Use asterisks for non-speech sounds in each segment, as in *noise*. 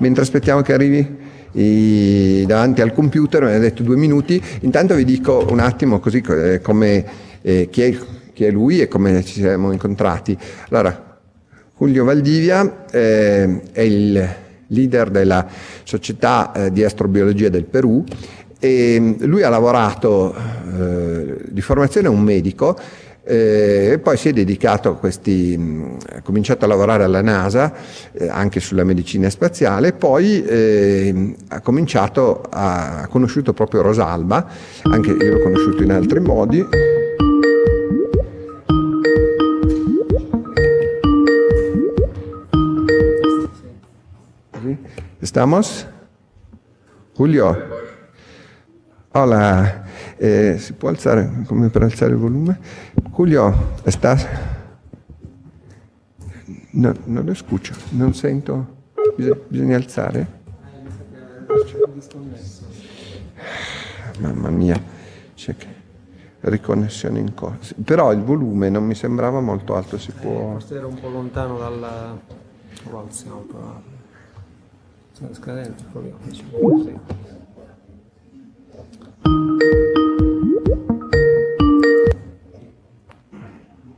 mentre aspettiamo che arrivi i- davanti al computer, mi ha detto due minuti, intanto vi dico un attimo così eh, come, eh, chi, è, chi è lui e come ci siamo incontrati. Allora, Julio Valdivia eh, è il leader della società eh, di astrobiologia del Perù e mm, lui ha lavorato eh, di formazione un medico eh, e poi si è dedicato a questi, mh, ha cominciato a lavorare alla NASA eh, anche sulla medicina spaziale, poi eh, ha cominciato, a, ha conosciuto proprio Rosalba, anche io l'ho conosciuto in altri modi. ¿Estamos? Julio. Hola, eh, ¿si può alzare, come per alzare il volume? Julio, ¿estás? No, non lo scucho, non sento. Bisogna, bisogna alzare? Mamma mia, c'è che riconnessione in cosa. Però il volume non mi sembrava molto alto, si può... Forse era un po' lontano dal... Lo alziamo. Sono scadente, proviamo. diciamo. Sì.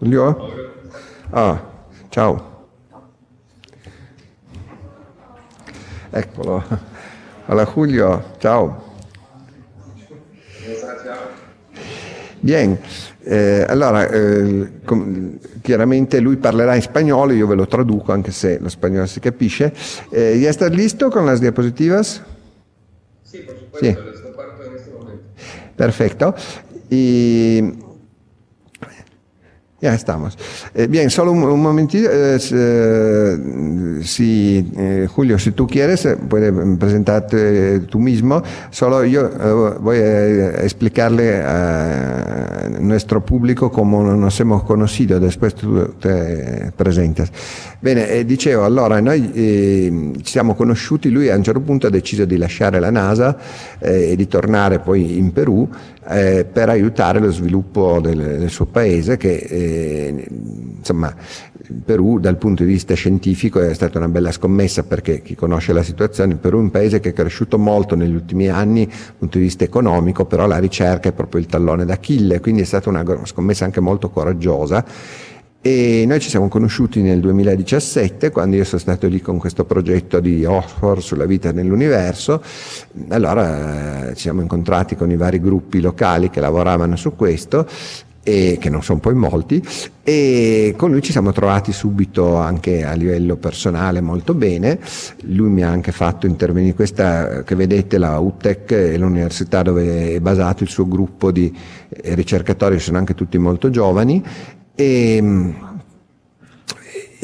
Julio? Ah, ciao. Eccolo. Hola Julio, ciao. Bien, eh, allora eh, com- chiaramente lui parlerà in spagnolo, io ve lo traduco anche se lo spagnolo si capisce. Eh, ¿Ya estás listo con las diapositivas? Sí, por supuesto, Sí. les comparto en este momento. Perfecto. Y ya estamos. Eh, bien, solo un, un momentito. eh, eh, si, eh, Julio, si tú quieres, eh, puedes presentarte tú mismo. Solo yo eh, voy a explicarle a nuestro pubblico cómo nos hemos conocido, después tú te presentas. Bene, dicevo, allora noi eh, ci siamo conosciuti, lui a un certo punto ha deciso di lasciare la NASA e di tornare poi in Perù per aiutare lo sviluppo del, del suo paese che eh, insomma il Perù dal punto di vista scientifico è stata una bella scommessa perché chi conosce la situazione, il Perù è un paese che è cresciuto molto negli ultimi anni dal punto di vista economico, però la ricerca è proprio il tallone d'Achille, quindi è stata una scommessa anche molto coraggiosa e noi ci siamo conosciuti nel 2017 quando io sono stato lì con questo progetto di Oxford sulla vita nell'universo. Allora eh, ci siamo incontrati con i vari gruppi locali che lavoravano su questo e che non sono poi molti e con lui ci siamo trovati subito anche a livello personale molto bene. Lui mi ha anche fatto intervenire questa che vedete la UTEC è l'università dove è basato il suo gruppo di eh, ricercatori sono anche tutti molto giovani. E,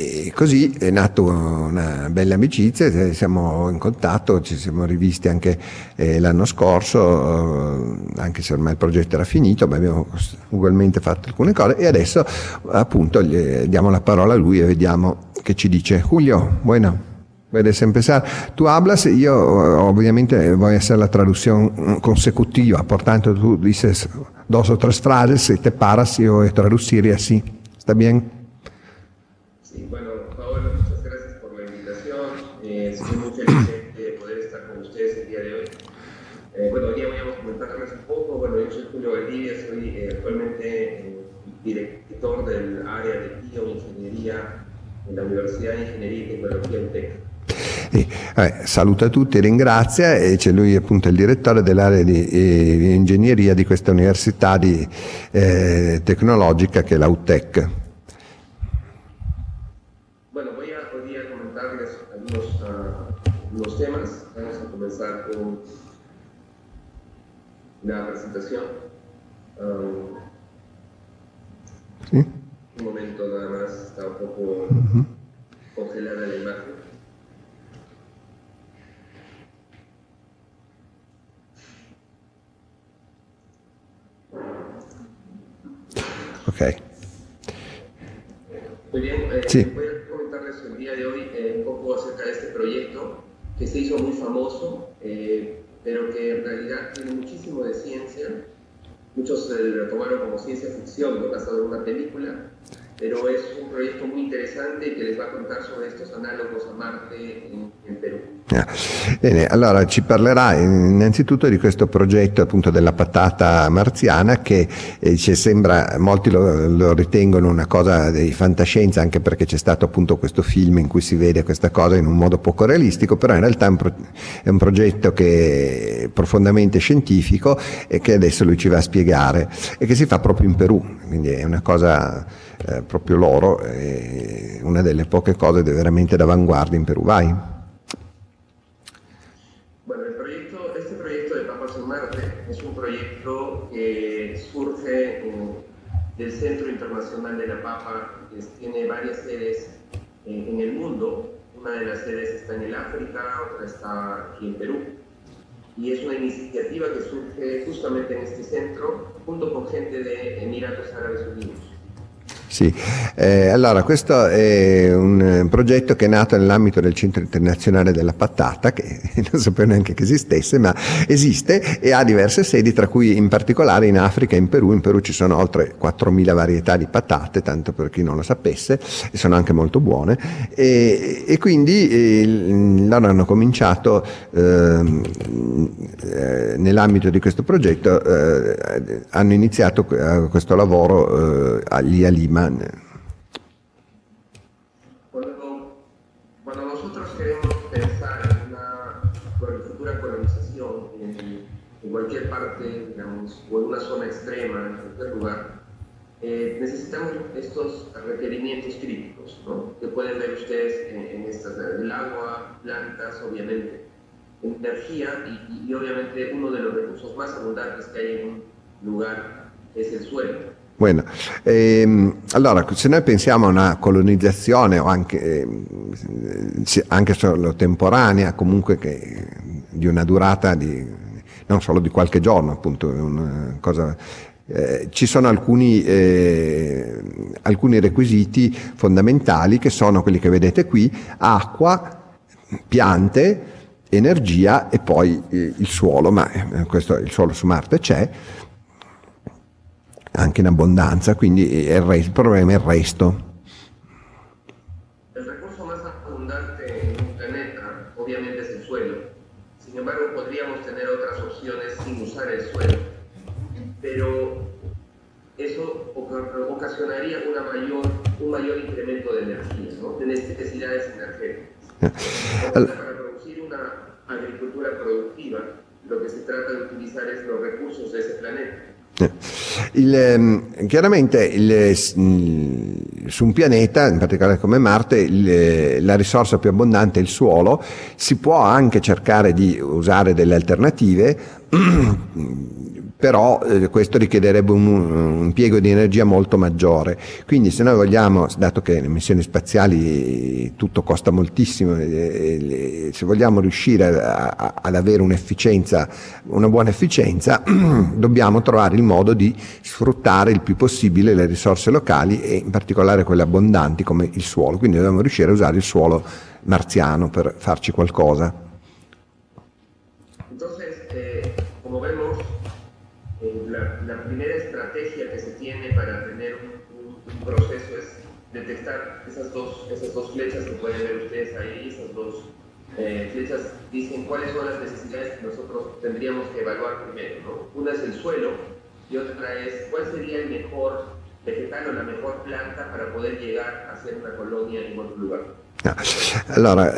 e così è nata una bella amicizia, eh, siamo in contatto, ci siamo rivisti anche eh, l'anno scorso, eh, anche se ormai il progetto era finito, ma abbiamo ugualmente fatto alcune cose e adesso appunto gli diamo la parola a lui e vediamo che ci dice. Julio, bueno. Puedes empezar. Tú hablas y yo obviamente voy a hacer la traducción consecutiva, por tanto tú dices dos o tres frases y te paras y yo voy a traducir y así. ¿Está bien? Sí, bueno, Paola, muchas gracias por la invitación. Eh, estoy muy feliz de, de poder estar con ustedes el día de hoy. Eh, bueno, hoy día voy a comentarles un poco. Bueno, yo soy Julio Valdivia, soy eh, actualmente eh, director del área de bioingeniería en la Universidad de Ingeniería y Tecnología UTEC. E, vabbè, saluta tutti, ringrazia e c'è lui appunto il direttore dell'area di eh, ingegneria di questa università di, eh, tecnologica che è la UTEC. Bueno, voy a hoy día comentarles algunos, ah, algunos temas. Vamos a comenzar con la presentación. Um, Sì? un momento nada más, está un poco congelada Ok. Muy bien, eh, Sí. voy a comentarles el día de hoy eh, un poco acerca de este proyecto que se hizo muy famoso, eh, pero que en realidad tiene muchísimo de ciencia. Muchos lo tomaron como ciencia ficción, ¿no? basado en una película, pero es un proyecto muy interesante que les va a contar sobre estos análogos a Marte en Perú. Ah, Bene, allora ci parlerà innanzitutto di questo progetto appunto della patata marziana che eh, ci sembra, molti lo, lo ritengono una cosa di fantascienza anche perché c'è stato appunto questo film in cui si vede questa cosa in un modo poco realistico, però in realtà è un, pro- è un progetto che è profondamente scientifico e che adesso lui ci va a spiegare e che si fa proprio in Perù, quindi è una cosa eh, proprio loro, è una delle poche cose veramente d'avanguardia in Perù. Vai. Bueno, este proyecto de Papas en Marte es un proyecto que surge en- del Centro Internacional de la Papa, que tiene varias sedes eh, en el mundo. Una de las sedes está en el África, otra está aquí en Perú. Y es una iniciativa que surge justamente en este centro, junto con gente de Emiratos Árabes Unidos. Sì, eh, allora questo è un eh, progetto che è nato nell'ambito del Centro Internazionale della Patata, che *laughs* non sapevo neanche che esistesse, ma esiste e ha diverse sedi, tra cui in particolare in Africa e in Perù. In Perù ci sono oltre 4.000 varietà di patate, tanto per chi non lo sapesse, e sono anche molto buone. E, e quindi eh, loro hanno cominciato ehm, eh, nell'ambito di questo progetto, eh, hanno iniziato questo lavoro eh, lì a Lima. Cuando, nosotros queremos pensar en una futura colonización en, en cualquier parte, digamos, o en una zona extrema, en cualquier lugar, eh, necesitamos estos requerimientos críticos, que pueden ver ustedes en, estas, el agua, plantas, obviamente, energía y- y obviamente uno de los recursos más abundantes que hay en un lugar es el suelo. Bueno, ehm, allora se noi pensiamo a una colonizzazione o anche, se- anche solo temporanea, comunque che, di una durata di, non solo di qualche giorno, appunto, cosa, eh, ci sono alcuni, eh, alcuni requisiti fondamentali che sono quelli che vedete qui, acqua, piante, energia e poi eh, il suolo, ma eh, questo, il suolo su Marte c'è, anche in abbondanza, quindi è il, re- il problema è il resto. Un ocasionaría una mayor, un mayor incremento de energía, ¿no? de necesidades energéticas. Entonces, para producir una agricultura productiva, lo que se trata de utilizar es los recursos de ese planeta. Il, ehm, chiaramente il, mh, su un pianeta, in particolare come Marte, il- la risorsa più abbondante è il suolo, si può anche cercare di usare delle alternative, *clears throat* però eh, questo richiederebbe un, un impiego di energia molto maggiore. Quindi se noi vogliamo, dato che le missioni spaziali tutto costa moltissimo, eh, eh, se vogliamo riuscire a- a- ad avere un'efficienza, una buona efficienza, *clears throat* dobbiamo trovare il modo di sfruttare il più possibile le risorse locali e in particolare quelle abbondanti come il suolo. Quindi dobbiamo riuscire a usare il suolo marziano per farci qualcosa. Entonces, eh, como vemos, eh, la, la primera estrategia que se tiene para tener un, un- un proceso es detectar esas dos, flechas que pueden ver ustedes ahí, esas dos eh, flechas dicen cuáles son las necesidades que nosotros tendríamos que evaluar primero. ¿no? Una es el suelo y otra es cuál sería el mejor vegetal o la mejor planta para poder llegar a hacer una colonia en otro lugar. No. Allora,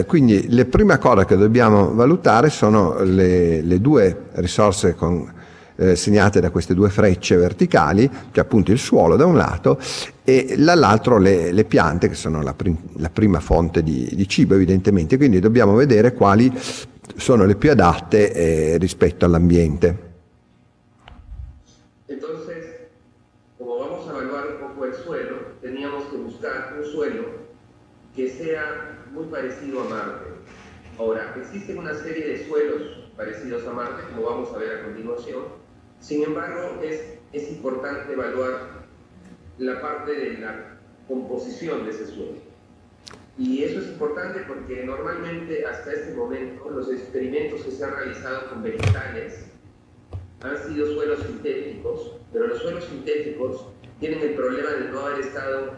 eh, quindi le prime cose che dobbiamo valutare sono le, le due risorse con- eh, segnate da queste due frecce verticali, che appunto il suolo da un lato e dall'altro le, le piante che sono la, prim- la prima fonte di, di cibo evidentemente, quindi dobbiamo vedere quali sono le più adatte eh, rispetto all'ambiente. Entonces, como vamos a evaluar un poco el suelo, teníamos que un suelo que sea muy parecido a Marte. Ahora, existen una serie de suelos parecidos a Marte, como vamos a ver a continuación. Sin embargo, es, es importante evaluar la parte de la composición de ese suelo. Y eso es importante porque normalmente hasta este momento los experimentos que se han realizado con vegetales han sido suelos sintéticos, pero los suelos sintéticos tienen el problema de no haber estado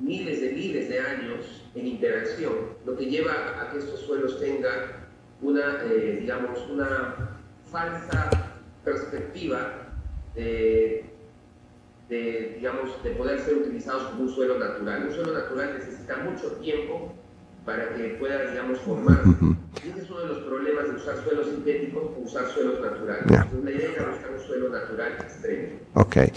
miles de miles de años en interacción, lo que lleva a que estos suelos tengan una, eh, digamos, una falsa perspectiva de, digamos, de poder ser utilizados como un suelo natural. Un suelo natural necesita mucho tiempo para que pueda, digamos, formar. Ese es uno de los problemas de usar suelos sintéticos o usar suelos naturales. Yeah. La idea era buscar un suelo natural extremo. Ok, Eh,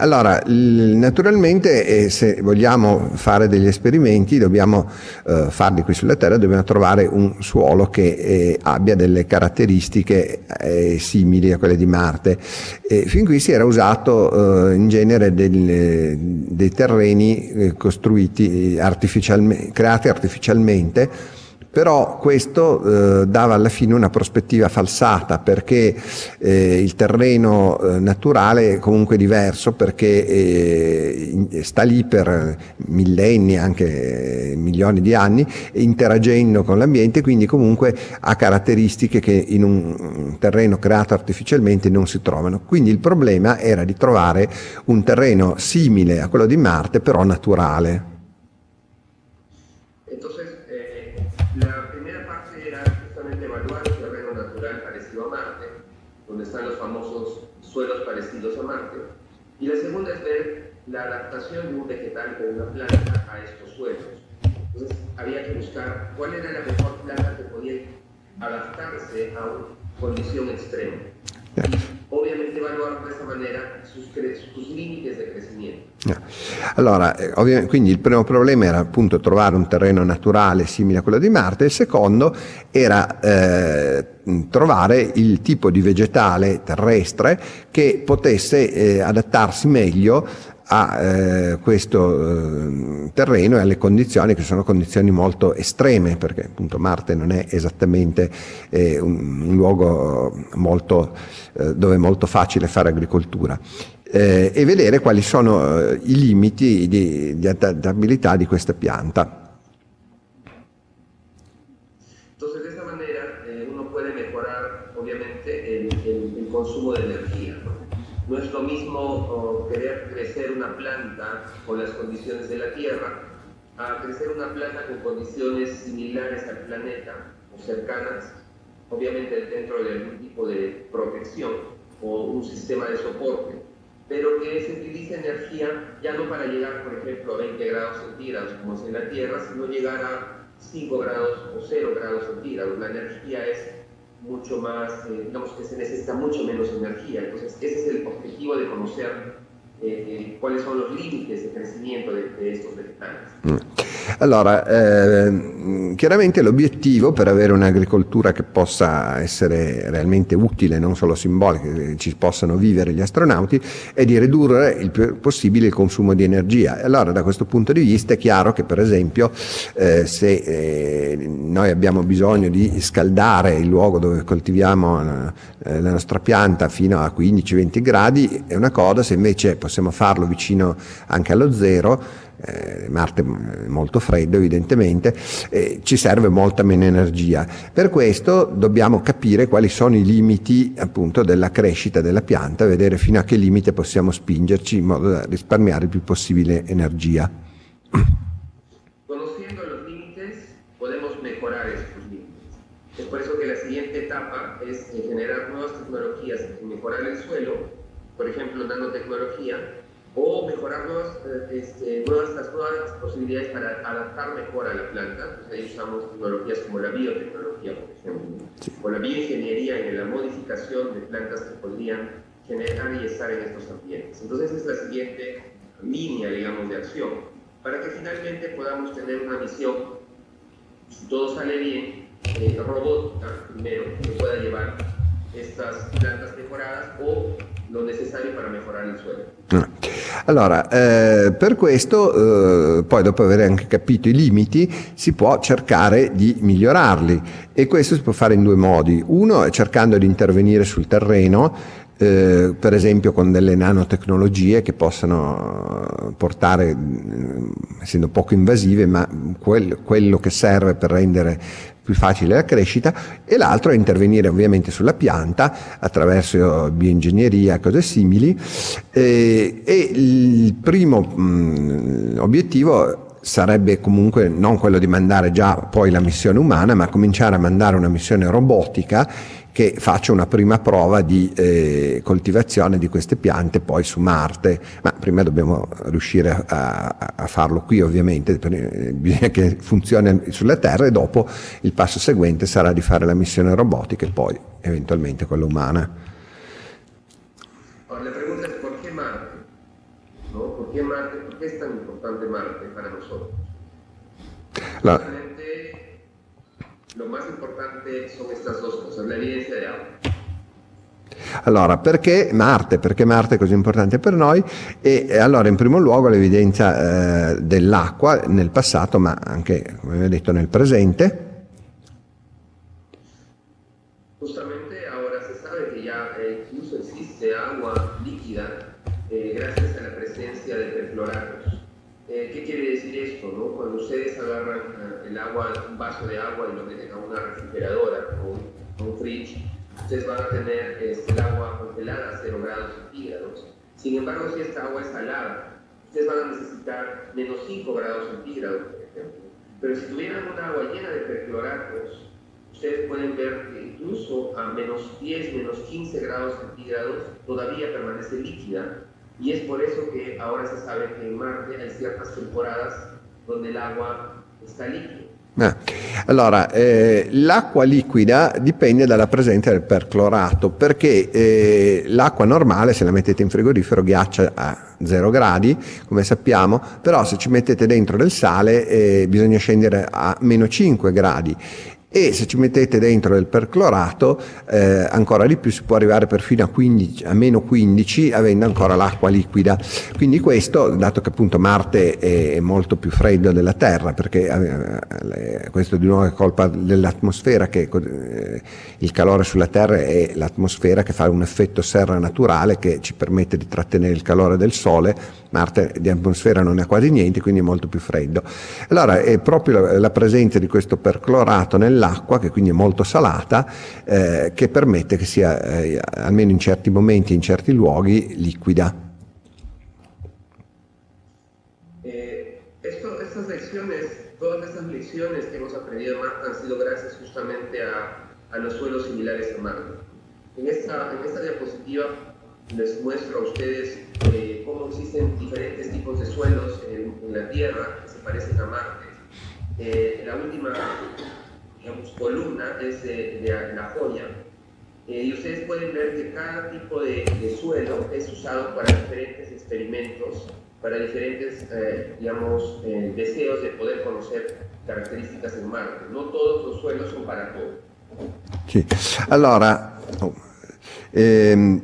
allora naturalmente eh, se vogliamo fare degli esperimenti dobbiamo eh, farli qui sulla Terra, dobbiamo trovare un suolo che eh, abbia delle caratteristiche eh, simili a quelle di Marte. Fin qui si era usato eh, in genere del- dei terreni costruiti artificialmente, creati artificialmente però questo eh, dava alla fine una prospettiva falsata perché eh, il terreno eh, naturale è comunque diverso perché eh, in- sta lì per millenni, anche eh, milioni di anni, interagendo con l'ambiente, quindi comunque ha caratteristiche che in un terreno creato artificialmente non si trovano. Quindi il problema era di trovare un terreno simile a quello di Marte, però naturale. A Marte, donde están los famosos suelos parecidos a Marte. Y la segunda es ver la adaptación de un vegetal o una planta a estos suelos. Entonces, había que buscar cuál era la mejor planta que podía adaptarse a una condición extrema. Evaluar de esa manera sus, sus límites de crecimiento. Eh, Allora, eh, ovviamente, quindi il primo problema era appunto trovare un terreno naturale simile a quello di Marte, il secondo era eh, trovare il tipo di vegetale terrestre che potesse eh, adattarsi meglio a eh, questo eh, terreno e alle condizioni che sono condizioni molto estreme perché appunto Marte non è esattamente eh, un, un luogo molto, eh, dove è molto facile fare agricoltura eh, e vedere quali sono eh, i limiti di, di adattabilità di questa pianta. A crecer una planta con condiciones similares al planeta o cercanas, obviamente dentro de algún tipo de protección o un sistema de soporte, pero que se utilice energía ya no para llegar, por ejemplo, a 20 grados centígrados como es en la Tierra, sino llegar a 5 grados o 0 grados centígrados. La energía es mucho más, eh, digamos que se necesita mucho menos energía. Entonces, ese es el objetivo de conocer eh, eh, cuáles son los límites de crecimiento de, de estos vegetales. Allora, ehm, chiaramente l'obiettivo per avere un'agricoltura che possa essere realmente utile, non solo simbolica, che ci possano vivere gli astronauti, è di ridurre il più possibile il consumo di energia. Allora da questo punto di vista è chiaro che per esempio eh, se eh, noi abbiamo bisogno di scaldare il luogo dove coltiviamo eh, la nostra pianta fino a 15-20 gradi è una cosa, se invece possiamo farlo vicino anche allo zero, eh, Marte è molto freddo evidentemente, eh, ci serve molta meno energia. Per questo dobbiamo capire quali sono i limiti appunto della crescita della pianta, vedere fino a che limite possiamo spingerci in modo da risparmiare il più possibile energia. Conociendo los límites, podemos mejorar estos límites. Es por eso que la siguiente etapa es eh, generar nuevas tecnologías y mejorar el suelo, por ejemplo, nanotecnología, o mejorar nuevas, eh, este, nuevas, las nuevas posibilidades para adaptar mejor a la planta. Entonces ahí usamos tecnologías como la biotecnología, por ejemplo, o la bioingeniería en la modificación de plantas que podrían generar y estar en estos ambientes. Entonces es la siguiente línea, digamos, de acción, para que finalmente podamos tener una visión, si todo sale bien, eh, robótica primero, que pueda llevar estas plantas mejoradas o lo necessario per mejorare il suelo. Allora, eh, per questo, eh, poi dopo aver anche capito i limiti, si può cercare di migliorarli e questo si può fare in due modi. Uno è cercando di intervenire sul terreno, eh, per esempio con delle nanotecnologie che possano portare, essendo poco invasive, ma quel, quello che serve per rendere più facile la crescita e l'altro è intervenire ovviamente sulla pianta attraverso bioingegneria, cose simili. Eh, e il primo mh, obiettivo sarebbe comunque non quello di mandare già poi la missione umana, ma cominciare a mandare una missione robotica che faccia una prima prova di eh, coltivazione di queste piante poi su Marte, ma prima dobbiamo riuscire a, a farlo qui ovviamente, eh, bisogna che funzioni sulla Terra e dopo il passo seguente sarà di fare la missione robotica e poi eventualmente quella umana. La pregunta ¿por qué Marte? ¿No? ¿Por qué Marte? ¿Por qué es tan importante Marte para nosotros? La, más importante son estas dos cosas, la evidencia de agua. Allora, perché Marte? Perché Marte è così importante per noi? E allora, in primo luogo, l'evidenza eh, dell'acqua nel passato, ma anche, come vi ho detto, nel presente. Fridge, ustedes van a tener este, el agua congelada a 0 grados centígrados. Sin embargo, si esta agua es salada, ustedes van a necesitar menos 5 grados centígrados, por ejemplo. Pero si tuvieran un agua llena de perfluoratos, ustedes pueden ver que incluso a menos 10, menos 15 grados centígrados todavía permanece líquida. Y es por eso que ahora se sabe que en Marte hay ciertas temporadas donde el agua está líquida. Ah, Allora, eh, l'acqua liquida dipende dalla presenza del perclorato, perché eh, l'acqua normale, se la mettete in frigorifero, ghiaccia a 0 gradi, come sappiamo, però se ci mettete dentro del sale eh, bisogna scendere a meno 5 gradi. E se ci mettete dentro del perclorato, eh, ancora di più si può arrivare perfino a, 15, a meno 15 avendo ancora l'acqua liquida. Quindi questo, dato che appunto Marte è molto più freddo della Terra, perché eh, questo di nuovo è colpa dell'atmosfera, che eh, il calore sulla Terra è l'atmosfera che fa un effetto serra naturale che ci permette di trattenere il calore del Sole. Marte di atmosfera non ha quasi niente, quindi è molto più freddo. Allora è proprio la, la presenza di questo perclorato nell'acqua, che quindi è molto salata, eh, che permette che sia, eh, almeno in certi momenti, in certi luoghi, liquida. Eh, estas lecciones, todas estas lecciones que hemos aprendido han sido gracias justamente a, a los suelos similares a Marte. En esta, en esta diapositiva les muestro a ustedes eh, cómo existen diferentes tipos de suelos en, en la Tierra que se parecen a Marte. Eh, la última digamos, columna es de, de la joya. Eh, y ustedes pueden ver que cada tipo de, de suelo es usado para diferentes experimentos, para diferentes, eh, digamos, eh, deseos de poder conocer características en Marte. No todos los suelos son para todo. Sì. Allora, oh, ehm,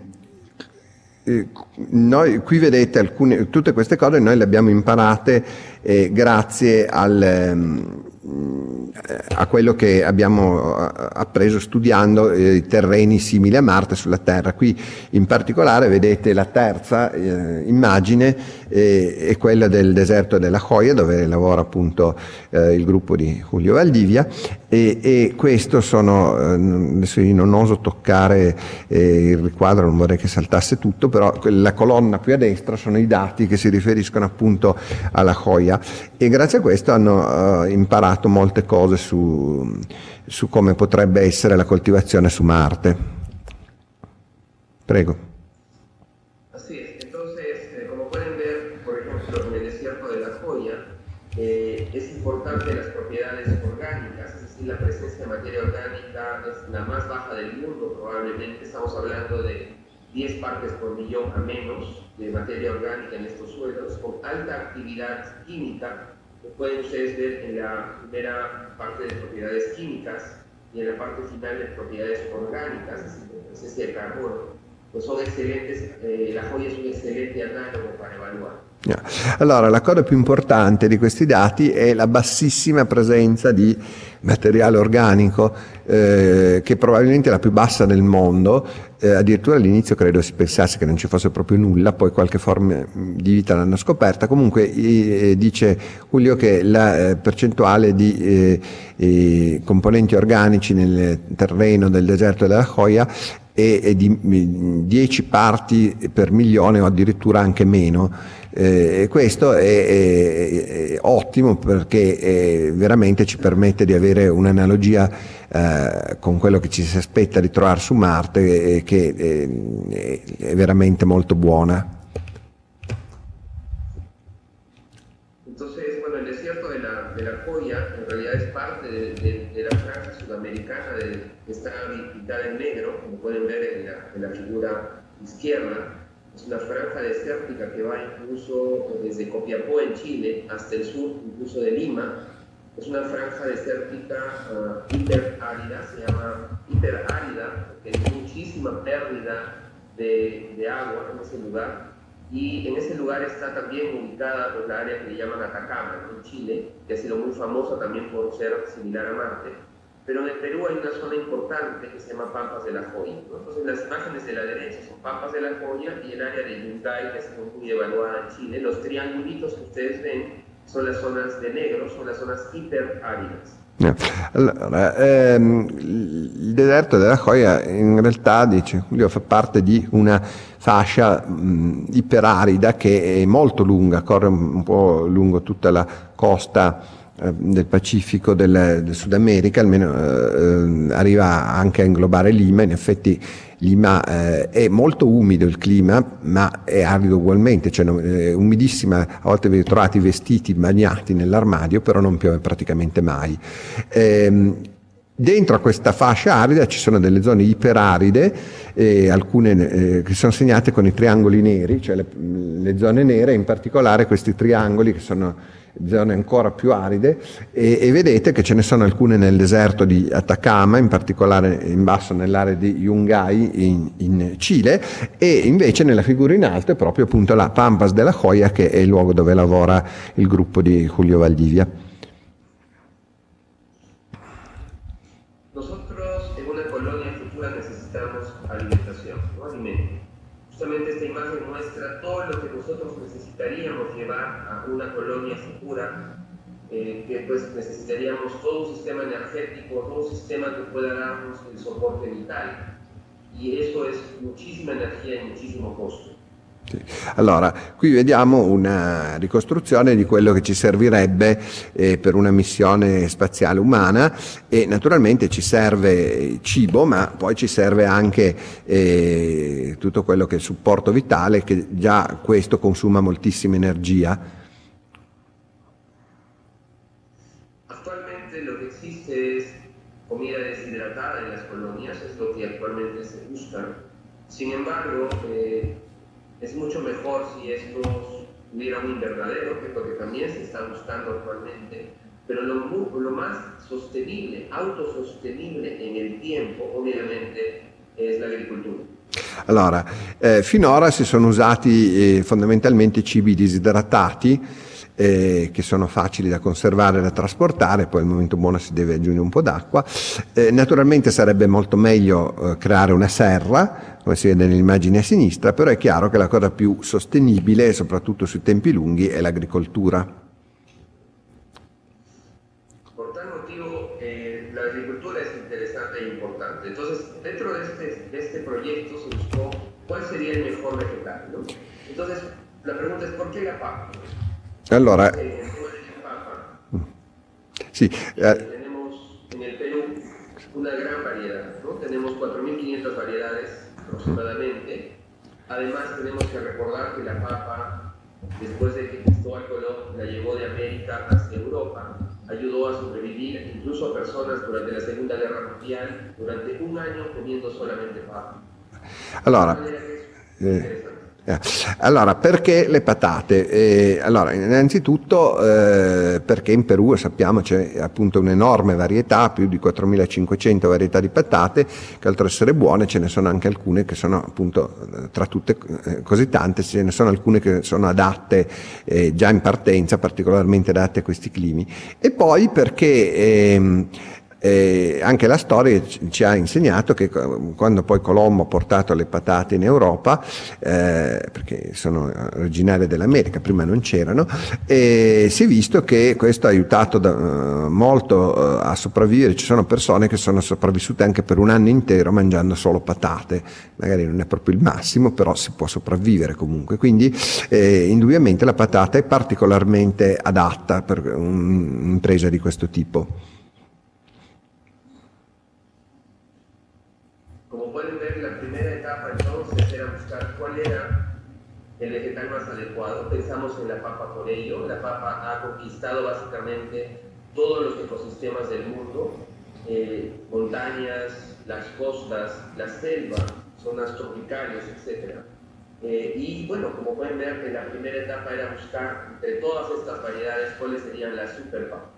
eh, noi qui vedete alcune, tutte queste cose noi le abbiamo imparate eh, grazie al, ehm, eh, a quello che abbiamo eh, appreso studiando eh, i terreni simili a Marte sulla Terra. Qui in particolare vedete la terza eh, immagine eh, è quella del deserto della Joya dove lavora appunto eh, il gruppo di Julio Valdivia e, e questo sono, eh, adesso io non oso toccare eh, il riquadro, non vorrei che saltasse tutto, però la colonna qui a destra sono i dati che si riferiscono appunto alla Joya e grazie a questo hanno eh, imparato molte cose su, su come potrebbe essere la coltivazione su Marte. Prego. Eh, es importante las propiedades orgánicas, es decir, la presencia de materia orgánica es la más baja del mundo, probablemente estamos hablando de 10 partes por millón a menos de materia orgánica en estos suelos, con alta actividad química, pueden ustedes ver en la primera parte de propiedades químicas y en la parte final de propiedades orgánicas, es decir, de presencia de carbono pues excelentes, eh, la Joya è un eccellente analogo per evaluare. Yeah. Allora, la cosa più importante di questi dati è la bassissima presenza di materiale organico, eh, che probabilmente è la più bassa del mondo. Eh, addirittura all'inizio credo si pensasse che non ci fosse proprio nulla, poi qualche forma di vita l'hanno scoperta. Comunque eh, dice Julio che la eh, percentuale di eh, componenti organici nel terreno del deserto della Joya è, è di 10 parti per milione o addirittura anche meno. Eh, questo è, è, è, ottimo perché eh, veramente ci permette di avere un'analogia eh, con quello che ci si aspetta di trovare su Marte eh, che è veramente molto buona. Que está pintada en negro, como pueden ver en la, en la figura izquierda. Una franja desértica que va incluso desde Copiapó en Chile hasta el sur, incluso de Lima. Es una franja desértica uh, hiperárida, se llama hiperárida, porque hay muchísima pérdida de, de agua en ese lugar. Y en ese lugar está también ubicada pues, la área que le llaman Atacama, en Chile, que ha sido muy famosa también por ser similar a Marte. Pero en el Perú hay una zona importante que se llama Pampas de la Joya. ¿no? Entonces las imágenes de la derecha son Pampas de la Joya y el área de Yungay, que es muy evaluada en Chile. Los triangulitos que ustedes ven son las zonas de negro, son las zonas hiperáridas. Allora, ehm, il deserto della Joya in realtà, dice Julio, fa parte di una fascia mh, iperarida che è molto lunga, corre un po' lungo tutta la costa del Pacifico del, del, Sud America, almeno eh, arriva anche a inglobare Lima, in effetti Lima eh, è molto umido il clima, ma è arido ugualmente, cioè è umidissima, a volte vi trovate vestiti bagnati nell'armadio, però non piove praticamente mai. Ehm, Dentro a questa fascia arida ci sono delle zone iperaride, eh, alcune eh, che sono segnate con i triangoli neri, cioè le, le, zone nere, in particolare questi triangoli che sono zone ancora più aride e, e, vedete che ce ne sono alcune nel deserto di Atacama, in particolare in basso nell'area di Yungay in, in Cile e invece nella figura in alto è proprio appunto la Pampas della Joya che è il luogo dove lavora il gruppo di Julio Valdivia. Necesitaríamos todo un sistema energético, todo un sistema que pueda darnos el soporte vital. Y eso es muchísima energía y muchísimo costo. Allora, qui vediamo una ricostruzione di quello che ci servirebbe eh, per una missione spaziale umana e naturalmente ci serve cibo, ma poi ci serve anche eh, tutto quello che è il supporto vitale, che già questo consuma moltissima energia. Attualmente lo che esiste es comida desidratada en las colonias, es lo que actualmente se busca. Sin embargo, eh, es mucho mejor si estos hubiera un invernadero, que es lo que también se está buscando actualmente, pero lo, lo más sostenible, autosostenible en el tiempo, ovviamente, es la agricoltura. Allora, eh, finora si sono usati eh, fondamentalmente cibi disidratati, eh, che sono facili da conservare e da trasportare, poi al momento buono si deve aggiungere un po' d'acqua. Eh, naturalmente sarebbe molto meglio eh, creare una serra, come si vede nell'immagine a sinistra, però è chiaro che la cosa più sostenibile, soprattutto sui tempi lunghi, è l'agricoltura. Allora. Sì, Eh, tenemos en el Perú una gran variedad, ¿no? Tenemos 4.500 variedades aproximadamente. Además tenemos que recordar que la papa, después de que Cristóbal Colón la llevó de América hacia Europa, ayudó a sobrevivir incluso a personas durante la Segunda Guerra Mundial durante un año comiendo solamente papa. allora. Eh, Allora, perché le patate? Eh, allora, innanzitutto eh, perché in Perù sappiamo c'è appunto un'enorme varietà, più di 4500 varietà di patate, che oltre ad essere buone ce ne sono anche alcune che sono appunto, eh, tra tutte eh, così tante, ce ne sono alcune che sono adatte eh, già in partenza, particolarmente adatte a questi climi. E poi perché... eh, anche la storia ci ha insegnato che quando poi Colombo ha portato le patate in Europa, eh, perché sono originarie dell'America, prima non c'erano, e si è visto che questo ha aiutato da- eh, molto eh, a sopravvivere. Ci sono persone che sono sopravvissute anche per un anno intero mangiando solo patate, magari non è proprio il massimo, però si può sopravvivere comunque. Quindi eh, indubbiamente la patata è particolarmente adatta per un'impresa di questo tipo. Conquistado básicamente todos los ecosistemas del mundo, eh, montañas, las costas, la selva, zonas tropicales, etc. Eh, y bueno, como pueden ver, la primera etapa era buscar entre todas estas variedades cuáles serían las super papas. ¿no?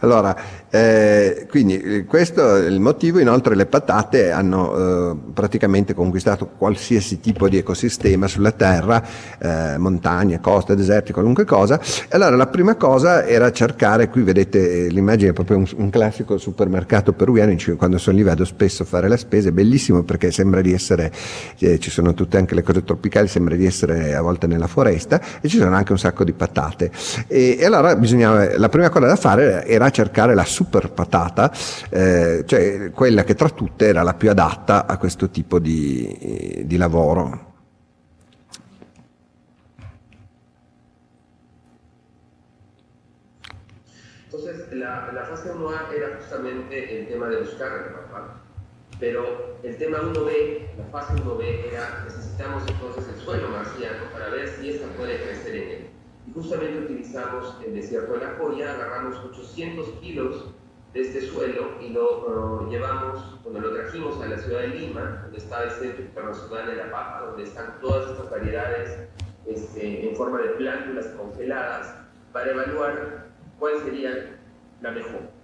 Allora, eh, quindi eh, questo è il motivo, inoltre le patate hanno eh, praticamente conquistato qualsiasi tipo di ecosistema sulla Terra, eh, montagne, coste, deserti, qualunque cosa. Allora la prima cosa era cercare, qui vedete eh, l'immagine è proprio un, un classico supermercato peruviano, quando sono lì vedo spesso fare la spesa, è bellissimo perché sembra di essere, eh, ci sono tutte anche le cose tropicali, sembra di essere a volte nella foresta e ci sono anche un sacco di patate. E, e allora bisognava, la prima cosa da fare era cercare la super patata, eh, cioè quella che tra tutte era la più adatta a questo tipo di, di lavoro. La, la fase 1A era justamente el tema de buscar la papa, pero el tema 1B, la fase 1B era necesitamos entonces el suelo marciano para ver si esta puede crecer en él. Y justamente utilizamos el desierto de la joya, agarramos 800 kilos de este suelo y lo eh, llevamos, cuando lo trajimos a la ciudad de Lima, donde está el Centro Internacional de la Papa, donde están todas estas variedades este, en forma de plántulas congeladas, para evaluar qual seria la mejor.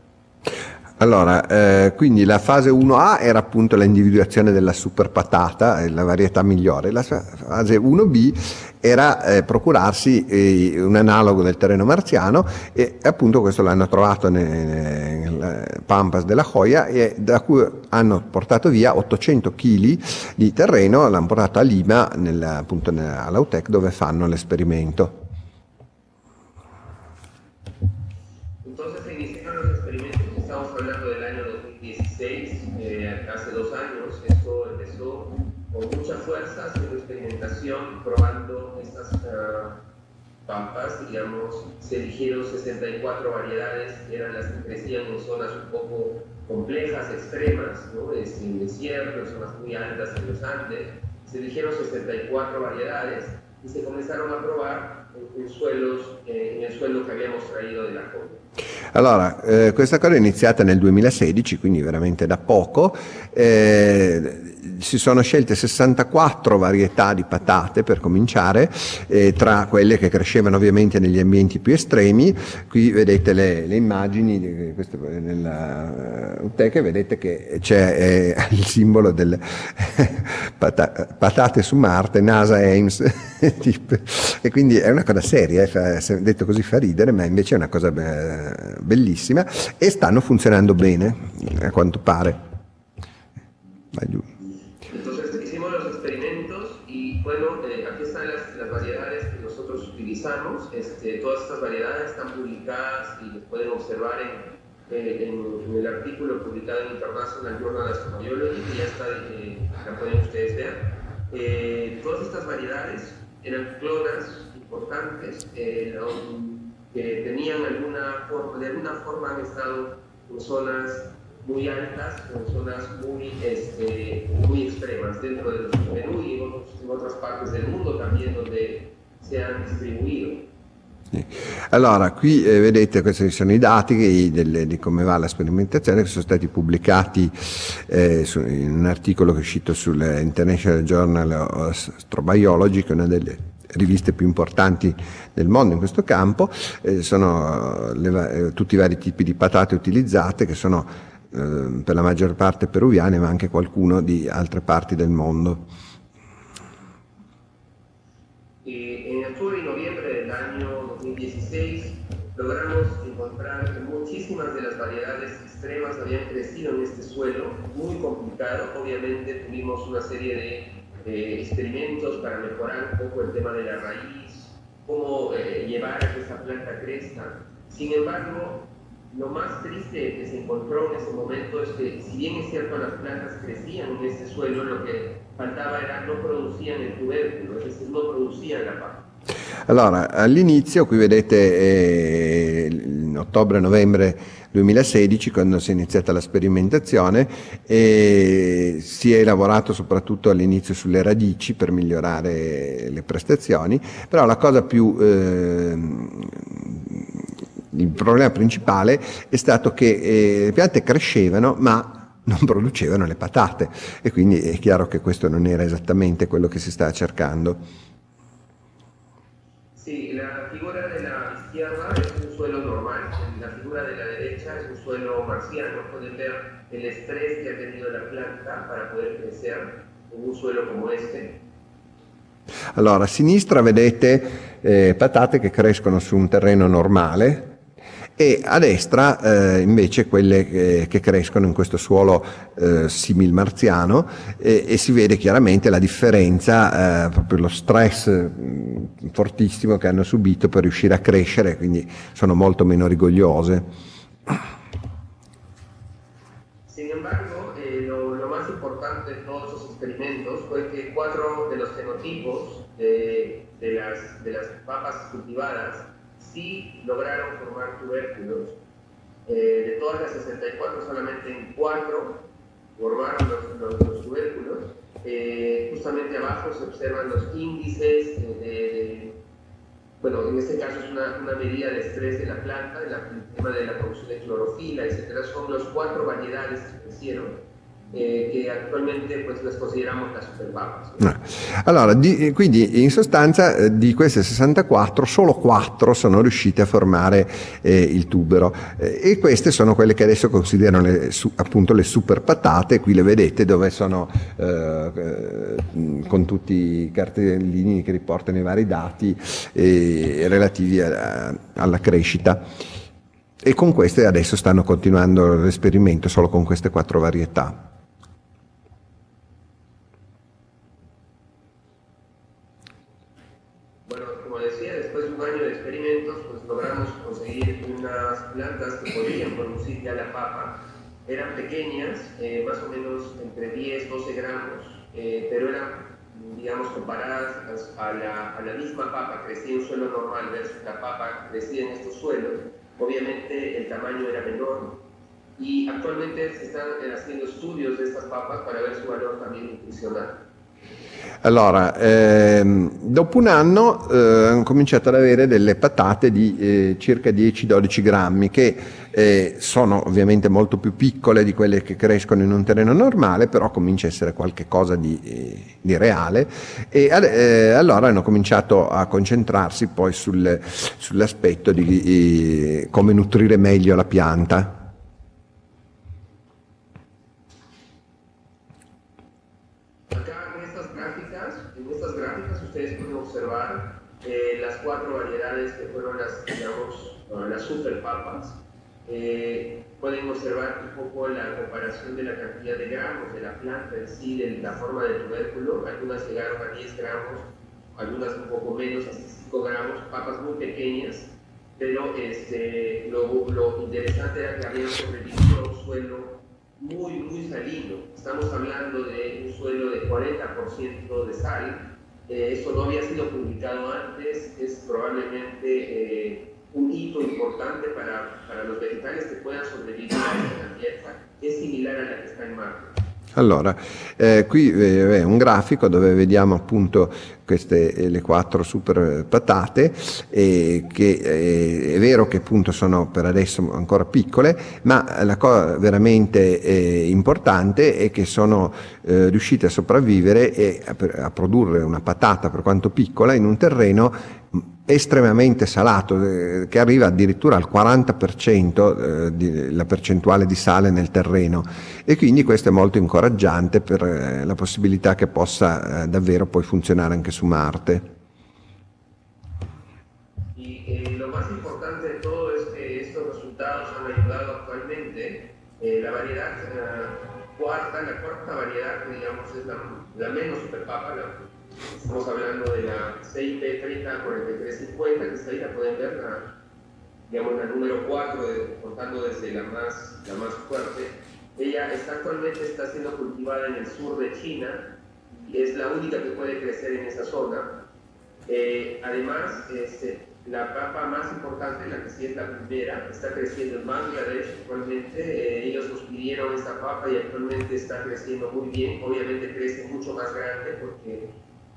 Allora, eh, quindi la fase 1A era appunto l'individuazione della super patata, eh, la varietà migliore. La fa- fase 1B era eh, procurarsi eh, un analogo del terreno marziano e appunto questo l'hanno trovato nelle Pampas della Joya e da cui hanno portato via 800 kg di terreno, l'hanno portato a Lima, nel, appunto all'Autec dove fanno l'esperimento. Pampas, digamos, se eligieron 64 variedades, eran las que crecían en zonas un poco complejas, extremas, ¿no? Es, en desierto, en zonas muy altas en los Andes, se eligieron 64 variedades y se comenzaron a probar en, en suelos, eh, en el suelo que habíamos traído de la joya. Allora, eh, questa cosa è iniziata nel 2016, quindi veramente da poco. Eh, si sono scelte 64 varietà di patate per cominciare, eh, tra quelle che crescevano ovviamente negli ambienti più estremi. Qui vedete le, le immagini, di queste, nella uh, UTEC, vedete che c'è eh, *laughs* il simbolo del *laughs* pata- patate su Marte, NASA Ames, *laughs* e quindi è una cosa seria, eh, fa- detto così fa ridere, ma invece è una cosa eh, bellissima e stanno funzionando bene, a quanto pare. Vai giù. Entonces hicimos los bueno, eh, aquí están las, las variedades que nosotros utilizamos. Este, todas estas variedades están publicadas y las pueden observar en, eh, en, en el artículo publicado en International Journal of Astrobiology, que ya está, eh, la pueden ustedes ver. Eh, todas estas variedades eran clonas importantes, eh, que tenían alguna forma, de alguna forma han estado en zonas muy altas, en zonas muy, este, muy extremas dentro de Perú y en, otros- en otras partes del mundo también donde se han distribuido. Allora, qui eh, vedete questi sono i dati delle- di come va la sperimentazione che sono stati pubblicati eh, su- in un articolo che è uscito sul International Journal of Astrobiology, che è una delle riviste più importanti del mondo in questo campo. Eh, sono le va- eh, tutti i vari tipi di patate utilizzate che sono eh, per la maggior parte peruviane, ma anche qualcuno di altre parti del mondo. En octubre y noviembre del año 2016 logramos encontrar que muchísimas de las variedades extremas habían crecido en este suelo, muy complicado. Obviamente tuvimos una serie de eh, experimentos para mejorar un poco el tema de la raíz, cómo eh, llevar a que esa planta crezca. Sin embargo, lo más triste que se encontró en ese momento es que, si bien es cierto, las plantas crecían en este suelo, lo que faltaba era no producían el tubérculo, es decir, no producían la papa. Allora, all'inizio, qui vedete eh, ottobre-novembre 2016, quando si è iniziata la sperimentazione, e si è lavorato soprattutto all'inizio sulle radici per migliorare le prestazioni, però la cosa più... ehm, il problema principale è stato che eh, le piante crescevano, ma non producevano le patate e quindi è chiaro che questo non era esattamente quello che si stava cercando. Sí, la figura de la izquierda es un suelo normal, la figura de la derecha es un suelo marciano. Pueden ver el estrés que ha tenido la planta para poder crecer en un suelo como este. Allora, a sinistra vedete eh, patate che crescono su un terreno normale e a destra eh, invece quelle eh, che crescono in questo suolo eh, simil marziano e, si vede chiaramente la differenza, eh, proprio lo stress mh, fortissimo che hanno subito per riuscire a crescere, quindi sono molto meno rigogliose. De, las, de las papas cultivadas sí lograron formar tubérculos. Eh, de todas las 64, solamente en cuatro formaron los, los- los tubérculos. Eh, justamente abajo se observan los índices eh, de, bueno, en este caso es una, una medida de estrés de la planta, el tema de la producción de clorofila, etcétera. Son los cuatro variedades que crecieron, eh, que actualmente pues las consideramos las superpapas. ¿no? No. Allora, di- quindi in sostanza eh, di queste 64 solo 4 sono riuscite a formare eh, il tubero Eh, e queste sono quelle che adesso considerano le, su- appunto le super patate, qui le vedete dove sono eh, eh, con tutti i cartellini che riportano i vari dati eh, relativi a- alla crescita. E con queste adesso stanno continuando l'esperimento solo con queste quattro varietà. Eh, pero eran, digamos, comparadas a la, a la misma papa, crecía en suelo normal versus la papa crecía en estos suelos. Obviamente el tamaño era menor y actualmente se están eh, haciendo estudios de estas papas para ver su valor también nutricional. Allora, ehm, dopo un anno eh, hanno cominciato ad avere delle patate di eh, circa 10-12 grammi, che eh, sono ovviamente molto più piccole di quelle che crescono in un terreno normale, però comincia a essere qualcosa di, eh, di reale. E eh, allora hanno cominciato a concentrarsi poi sul- sull'aspetto di eh, come nutrire meglio la pianta. Poco la comparación de la cantidad de gramos de la planta en sí, de la forma de tubérculo. Algunas llegaron a 10 gramos, algunas un poco menos, hasta 5 gramos, papas muy pequeñas. Pero este, lo, lo interesante era que habían sobrevivido a un suelo muy, muy salino. Estamos hablando de un suelo de 40% de sal. Eh, esto no había sido publicado antes, es probablemente eh, un hito importante para, para los vegetales que puedan sobrevivir a esta tierra es similar a la que está en Marte. Allora, eh, qui eh, è un grafico dove vediamo appunto queste eh, le quattro super patate e che eh, è vero che appunto sono per adesso ancora piccole, ma la cosa veramente eh, importante è che sono eh, riuscite a sopravvivere e a, a produrre una patata per quanto piccola in un terreno estremamente salato, eh, che arriva addirittura al 40% eh, la percentuale di sale nel terreno e quindi questo è molto incoraggiante per eh, la possibilità che possa eh, davvero poi funzionare anche su Marte. Y lo más importante de todo es que estos resultados han ayudado actualmente la variedad eh, cuarta, la cuarta variedad digamos es la, la menos superpapa, la- estamos hablando de la CIP 304350, que está ahí, la pueden ver, la, digamos la número 4, contando desde la más, la más fuerte. Ella actualmente está siendo cultivada en el sur de China y es la única que puede crecer en esa zona. Eh, además, este, la papa más importante, la que sí es la primera, está creciendo en Bangladesh actualmente. Eh, ellos nos pidieron esta papa y actualmente está creciendo muy bien. Obviamente crece mucho más grande porque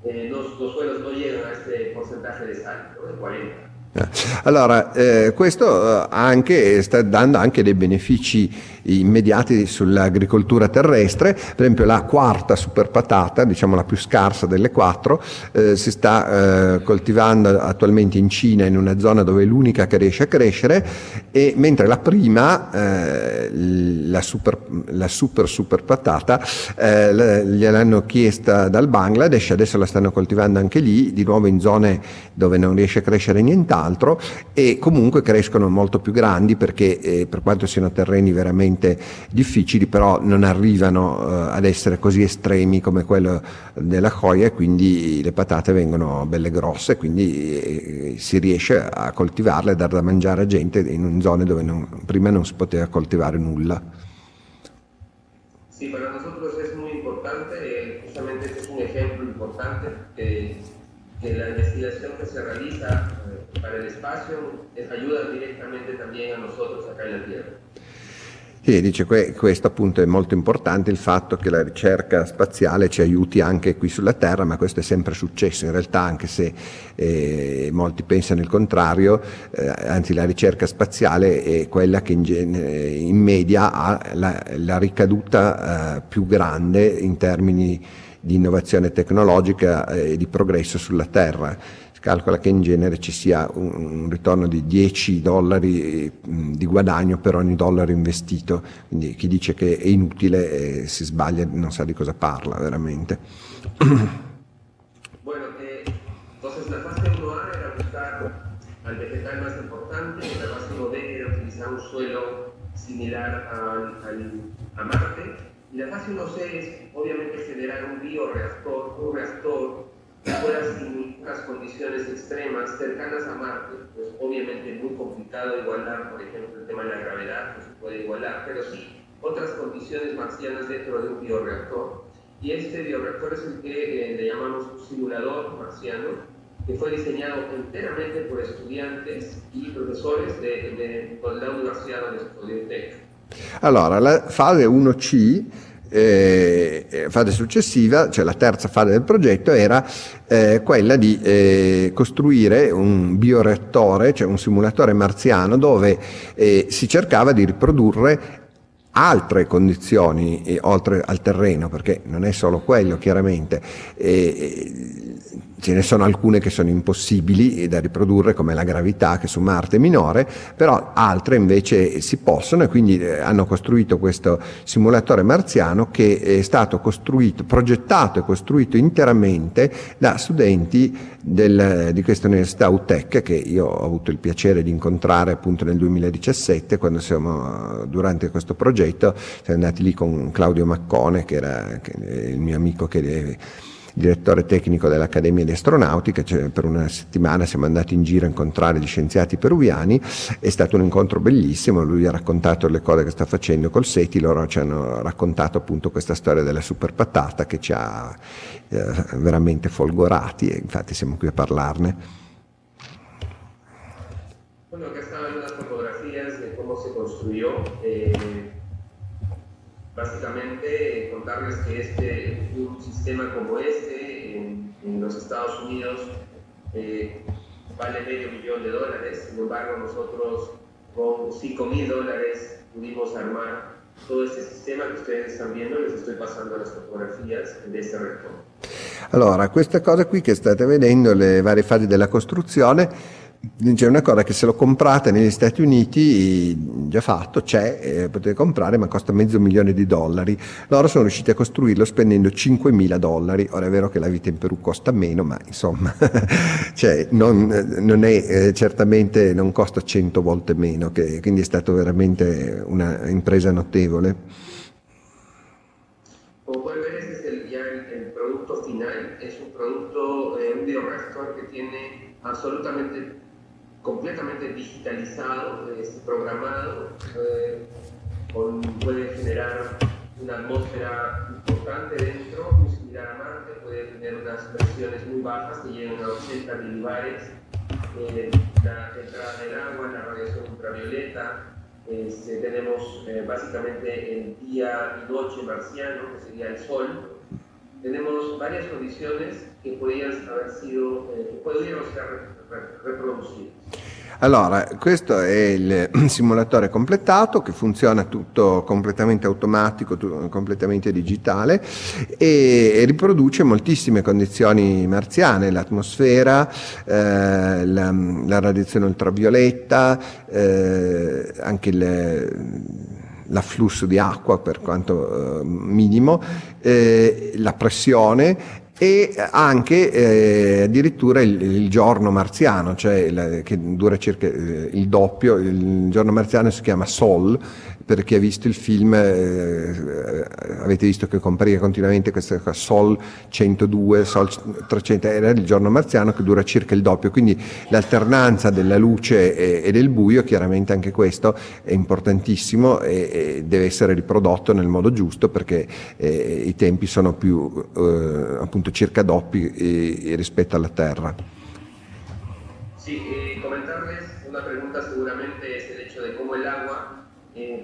eh, los, los suelos no llegan a este porcentaje de sal, ¿no? de 40. Eh, Allora, eh, questo eh, anche, sta dando anche dei benefici immediati sull'agricoltura terrestre, per esempio la quarta super patata, diciamo la più scarsa delle quattro, eh, si sta eh, coltivando attualmente in Cina in una zona dove è l'unica che riesce a crescere, e mentre la prima, eh, la, super, la super super patata, eh, gliel'hanno chiesta dal Bangladesh, adesso la stanno coltivando anche lì, di nuovo in zone dove non riesce a crescere nient'altro. E comunque crescono molto più grandi perché eh, per quanto siano terreni veramente difficili però non arrivano eh, ad essere così estremi come quello della Joya e quindi le patate vengono belle grosse quindi eh, si riesce a coltivarle e dar da mangiare a gente in zone dove non- prima non si poteva coltivare nulla. Sí, para nosotros es muy importante, eh, justamente este es un ejemplo importante que, que la investigación que se realiza eh, para el espacio eh, ayuda directamente también a nosotros acá en la Tierra. Sì, dice que- questo appunto è molto importante il fatto che la ricerca spaziale ci aiuti anche qui sulla Terra, ma questo è sempre successo in realtà, anche se eh, molti pensano il contrario, eh, anzi la ricerca spaziale è quella che in, genere- in media ha la, la ricaduta eh, più grande in termini di innovazione tecnologica e di progresso sulla Terra. Calcola che in genere ci sia un, ritorno di 10 dollari mh, di guadagno per ogni dollaro investito, quindi chi dice che è inutile eh, si sbaglia, non sa di cosa parla veramente. La fase 1A era buscar al vegetal más importante, la fase 1B era utilizar un suelo similar al- al- a Marte, y la fase 1C es obviamente generar un bioreactor, un reactor que pueda simular unas condiciones extremas cercanas a Marte, pues obviamente muy complicado igualar, por ejemplo, el tema de la gravedad, no se puede igualar, pero sí otras condiciones marcianas dentro de un bioreactor. Y este bioreactor es el que eh, le llamamos simulador marciano, que fue diseñado enteramente por estudiantes y profesores de, de- de la universidad donde estudió TEC. Allora, la fase 1C, eh, fase successiva, cioè la terza fase del progetto, era eh, quella di eh, costruire un bioreattore, cioè un simulatore marziano dove eh, si cercava di riprodurre altre condizioni eh, oltre al terreno, perché non è solo quello chiaramente, eh, ce ne sono alcune che sono impossibili da riprodurre come la gravità che su Marte è minore, però altre invece si possono e quindi eh, hanno costruito questo simulatore marziano che è stato costruito, progettato e costruito interamente da studenti del- di questa università UTEC che io ho avuto il piacere di incontrare appunto nel 2017 quando siamo durante questo progetto siamo andati lì con Claudio Maccone che era il mio amico che è direttore tecnico dell'Accademia di Astronautica, cioè per una settimana siamo andati in giro a incontrare gli scienziati peruviani, è stato un incontro bellissimo, lui ha raccontato le cose che sta facendo col SETI, loro ci hanno raccontato appunto questa storia della super patata che ci ha eh, veramente folgorati e infatti siamo qui a parlarne. Bueno, acá estaban unas fotografías de cómo se construyó. Básicamente, contarles que este, un sistema como este en, en los Estados Unidos eh, vale medio millón de dólares. Sin embargo, nosotros con 5 mil dólares pudimos armar todo este sistema que ustedes están viendo. Les estoy pasando las fotografías de este reactor. Allora, questa cosa qui che state vedendo, le varie fasi della costruzione, c'è una cosa che se lo comprate negli Stati Uniti, già fatto, c'è, eh, potete comprare, ma costa mezzo milione di dollari. Loro sono riusciti a costruirlo spendendo 5.000 dollari. Ora è vero che la vita in Perù costa meno, ma insomma, *laughs* cioè, non, non è, eh, certamente non costa 100 volte meno, che- quindi è stata veramente una impresa notevole. Como pueden ver, es el, ya el, el producto final. Es un producto, eh, un bioreactor que tiene absolutamente, completamente digitalizado, es programado, eh, puede generar una atmósfera importante dentro, muy similar a Marte, puede tener unas presiones muy bajas que llegan a 80 milibares, eh, la entrada del agua, la radiación ultravioleta, tenemos eh, básicamente el día y noche marciano, que sería el sol. Tenemos varias condiciones que podrían haber sido, eh, que pudieron ser. Allora, questo è il *clears throat* simulatore completato che funziona tutto completamente automatico, tu- completamente digitale e, e riproduce moltissime condizioni marziane, l'atmosfera, eh, la, la radiazione ultravioletta, eh, anche il l'afflusso di acqua per quanto eh, minimo, eh, la pressione e anche eh, addirittura il, il giorno marziano, cioè il- che dura circa eh, il doppio, il giorno marziano si chiama Sol, per chi ha visto il film eh, avete visto che compariva continuamente questa Sol 102, Sol 300, era il giorno marziano che dura circa il doppio, quindi l'alternanza della luce e, e del buio, chiaramente anche questo è importantissimo e, e deve essere riprodotto nel modo giusto perché eh, i tempi sono più eh, appunto circa doppi eh, rispetto alla Terra. Eh, comentarles una pregunta seguramente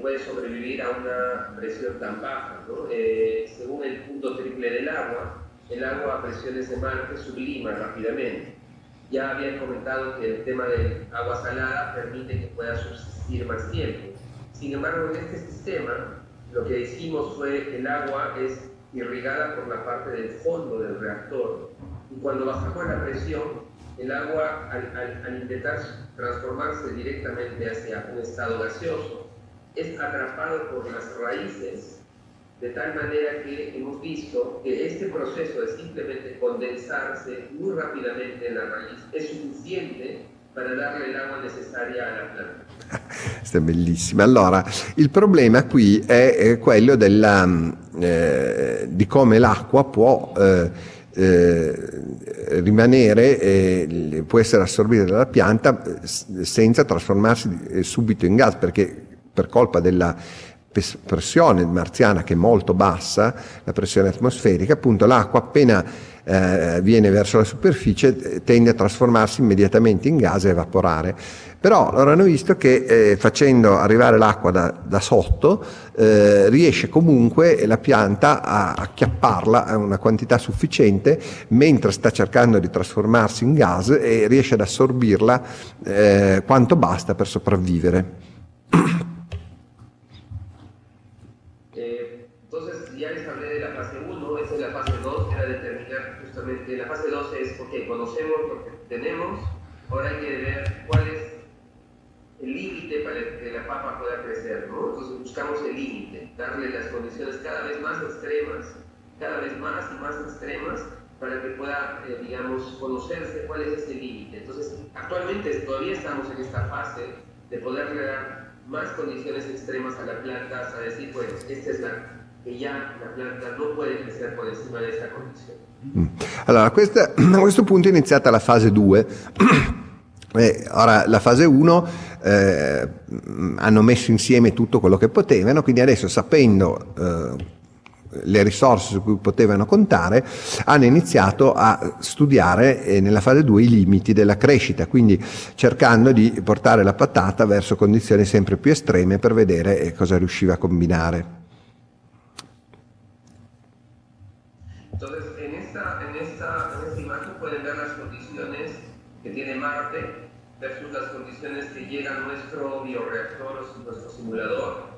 puede sobrevivir a una presión tan baja. ¿no? Eh, según el punto triple del agua, el agua a presiones de Marte sublima rápidamente. Ya habían comentado que el tema del agua salada permite que pueda subsistir más tiempo. Sin embargo, en este sistema, lo que hicimos fue que el agua es irrigada por la parte del fondo del reactor y cuando bajamos la presión, el agua al, al- al intentar transformarse directamente hacia un estado gaseoso es atrapado por las raíces de tal manera que hemos visto que este proceso de simplemente condensarse muy rápidamente en la raíz es suficiente para darle el agua necesaria a la planta. *laughs* Questa è bellissima. Allora, il problema qui è quello della, mm, eh, di come l'acqua può eh, eh, rimanere, può essere assorbita dalla pianta eh, senza trasformarsi eh, subito in gas, perché per colpa della pressione marziana che è molto bassa, la pressione atmosferica, appunto l'acqua appena eh, viene verso la superficie eh, tende a trasformarsi immediatamente in gas e evaporare. Però loro hanno visto che eh, facendo arrivare l'acqua da, da sotto eh, riesce comunque la pianta a acchiapparla a una quantità sufficiente mentre sta cercando di trasformarsi in gas e riesce ad assorbirla eh, quanto basta per sopravvivere. Buscamos el límite, darle las condiciones cada vez más extremas, cada vez más y más extremas, para que pueda, eh, digamos, conocerse cuál es ese límite. Entonces, actualmente todavía estamos en esta fase de poderle dar más condiciones extremas a la planta hasta decir, pues, esta es la que ya la planta no puede crecer por encima de esta condición. Allora, questa- a *clears throat* questo punto è iniziata la fase 2. *clears throat* Eh, ora, la fase 1 eh, hanno messo insieme tutto quello che potevano, quindi adesso sapendo eh, le risorse su cui potevano contare, hanno iniziato a studiare eh, nella fase 2 i limiti della crescita, quindi cercando di portare la patata verso condizioni sempre più estreme per vedere eh, cosa riusciva a combinare. Bioreactor nuestro simulador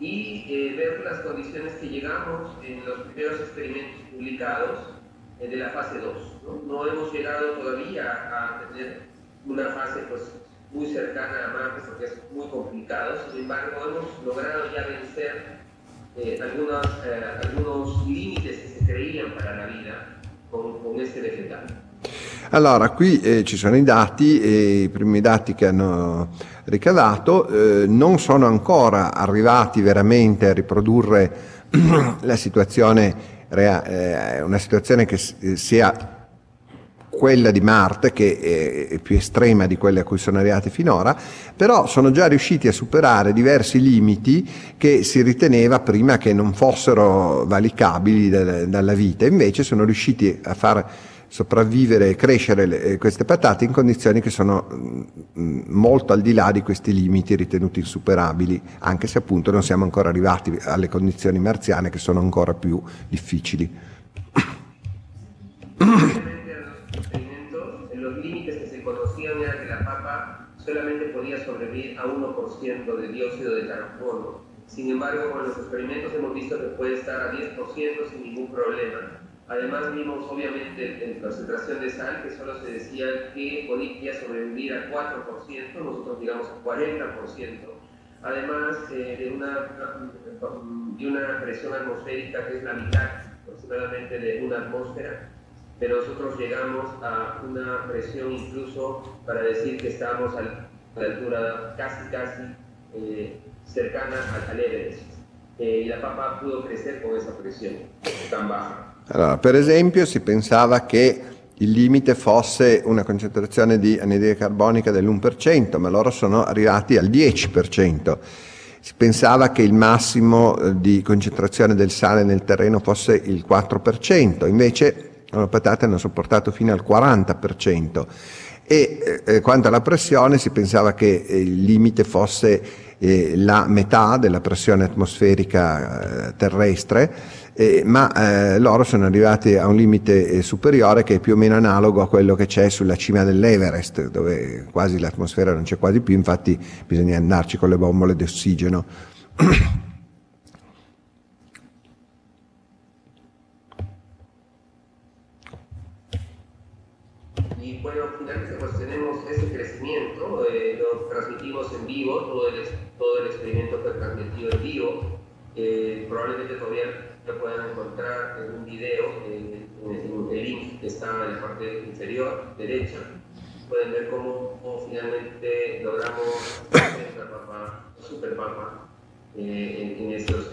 y eh, ver las condiciones que llegamos en los primeros experimentos publicados eh, de la fase 2. ¿no? hemos llegado todavía a tener una fase pues, muy cercana a Marte porque es muy complicado, sin embargo hemos logrado ya vencer eh, eh, algunos límites que se creían para la vida con, con este vegetal. Allora, qui eh, ci sono i dati e i primi dati che hanno ricavato eh, non sono ancora arrivati veramente a riprodurre *clears throat* la situazione, eh, una situazione che eh, sia quella di Marte, che è- più estrema di quelle a cui sono arrivati finora, però sono già riusciti a superare diversi limiti che si riteneva prima che non fossero valicabili dal- dalla vita, invece sono riusciti a far sopravvivere e crescere le- eh, queste patate in condizioni che sono mm, molto al di là di questi limiti ritenuti insuperabili, anche se appunto non siamo ancora arrivati alle condizioni marziane che sono ancora più difficili. Solamente podía sobrevivir a 1% de dióxido de carbono. Sin embargo, con los experimentos hemos visto que puede estar a 10% sin ningún problema. Además vimos obviamente en concentración de sal que solo se decía que podía sobrevivir a 4%, nosotros llegamos a 40%. Además eh, de, una, de una presión atmosférica que es la mitad aproximadamente de una atmósfera, pero nosotros llegamos a una presión incluso para decir que estamos al- a la altura casi, casi eh, cercana al, al Everest. Eh, y la papa pudo crecer con esa presión tan baja. Allora, per esempio, si pensava che il limite fosse una concentrazione di anidride carbonica dell'1%, ma loro sono arrivati al 10%. Si pensava che il massimo eh, di concentrazione del sale nel terreno fosse il 4%, invece le patate hanno sopportato fino al 40%. E eh, quanto alla pressione si pensava che eh, il limite fosse eh, la metà della pressione atmosferica eh, terrestre, eh, ma eh, loro sono arrivati a un limite eh, superiore che è più o meno analogo a quello che c'è sulla cima dell'Everest, dove quasi l'atmosfera non c'è quasi più, infatti bisogna andarci con le bombole di ossigeno. Y bueno, finalmente pues tenemos ese crecimiento, eh, lo transmitimos en vivo, todo el, todo el experimento fue transmitido en vivo. Eh, probablemente todavía lo puedan encontrar en un video, eh, en, en el link que está en la parte inferior derecha. Pueden ver cómo, cómo finalmente logramos la papa, super papa, en, en estos.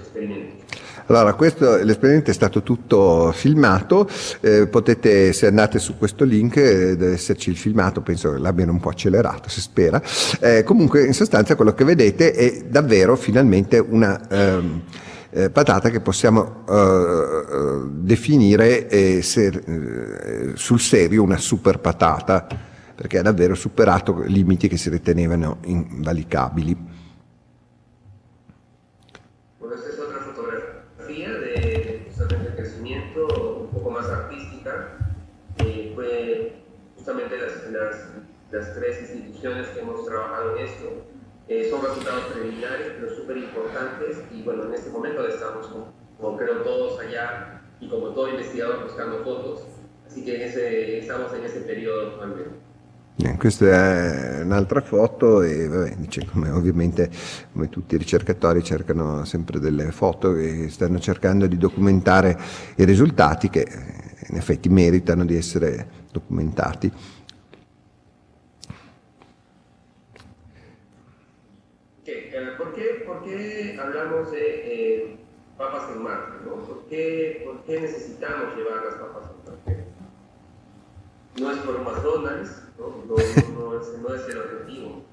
Allora, questo, l'esperimento è stato tutto filmato, eh, potete, se andate su questo link, eh, deve esserci il filmato, penso che l'abbiano un po' accelerato, si spera. Eh, comunque, in sostanza, quello che vedete è davvero finalmente una ehm, eh, patata che possiamo eh, eh, definire eh, ser- eh, sul serio una super patata, perché ha davvero superato limiti che si ritenevano invalicabili. Es otra fotografía de justamente el crecimiento un poco más artística. Eh, fue justamente las, las, las tres instituciones que hemos trabajado en esto. Eh, son resultados preliminares, pero súper importantes. Y bueno, en este momento estamos, como, como creo todos allá, y como todo investigador, buscando fotos. Así en ese, estamos en ese periodo actualmente. Eh, Questa è un'altra foto e vabbè, dice come ovviamente come tutti i ricercatori cercano sempre delle foto e stanno cercando di documentare i risultati che eh, in effetti meritano di essere documentati. Hablamos de eh, papas en Marte? ¿no? ¿Por, qué, ¿Por qué necesitamos llevar las papas en Marte? No es por McDonald's, ¿no? No, no, no es, no es el objetivo.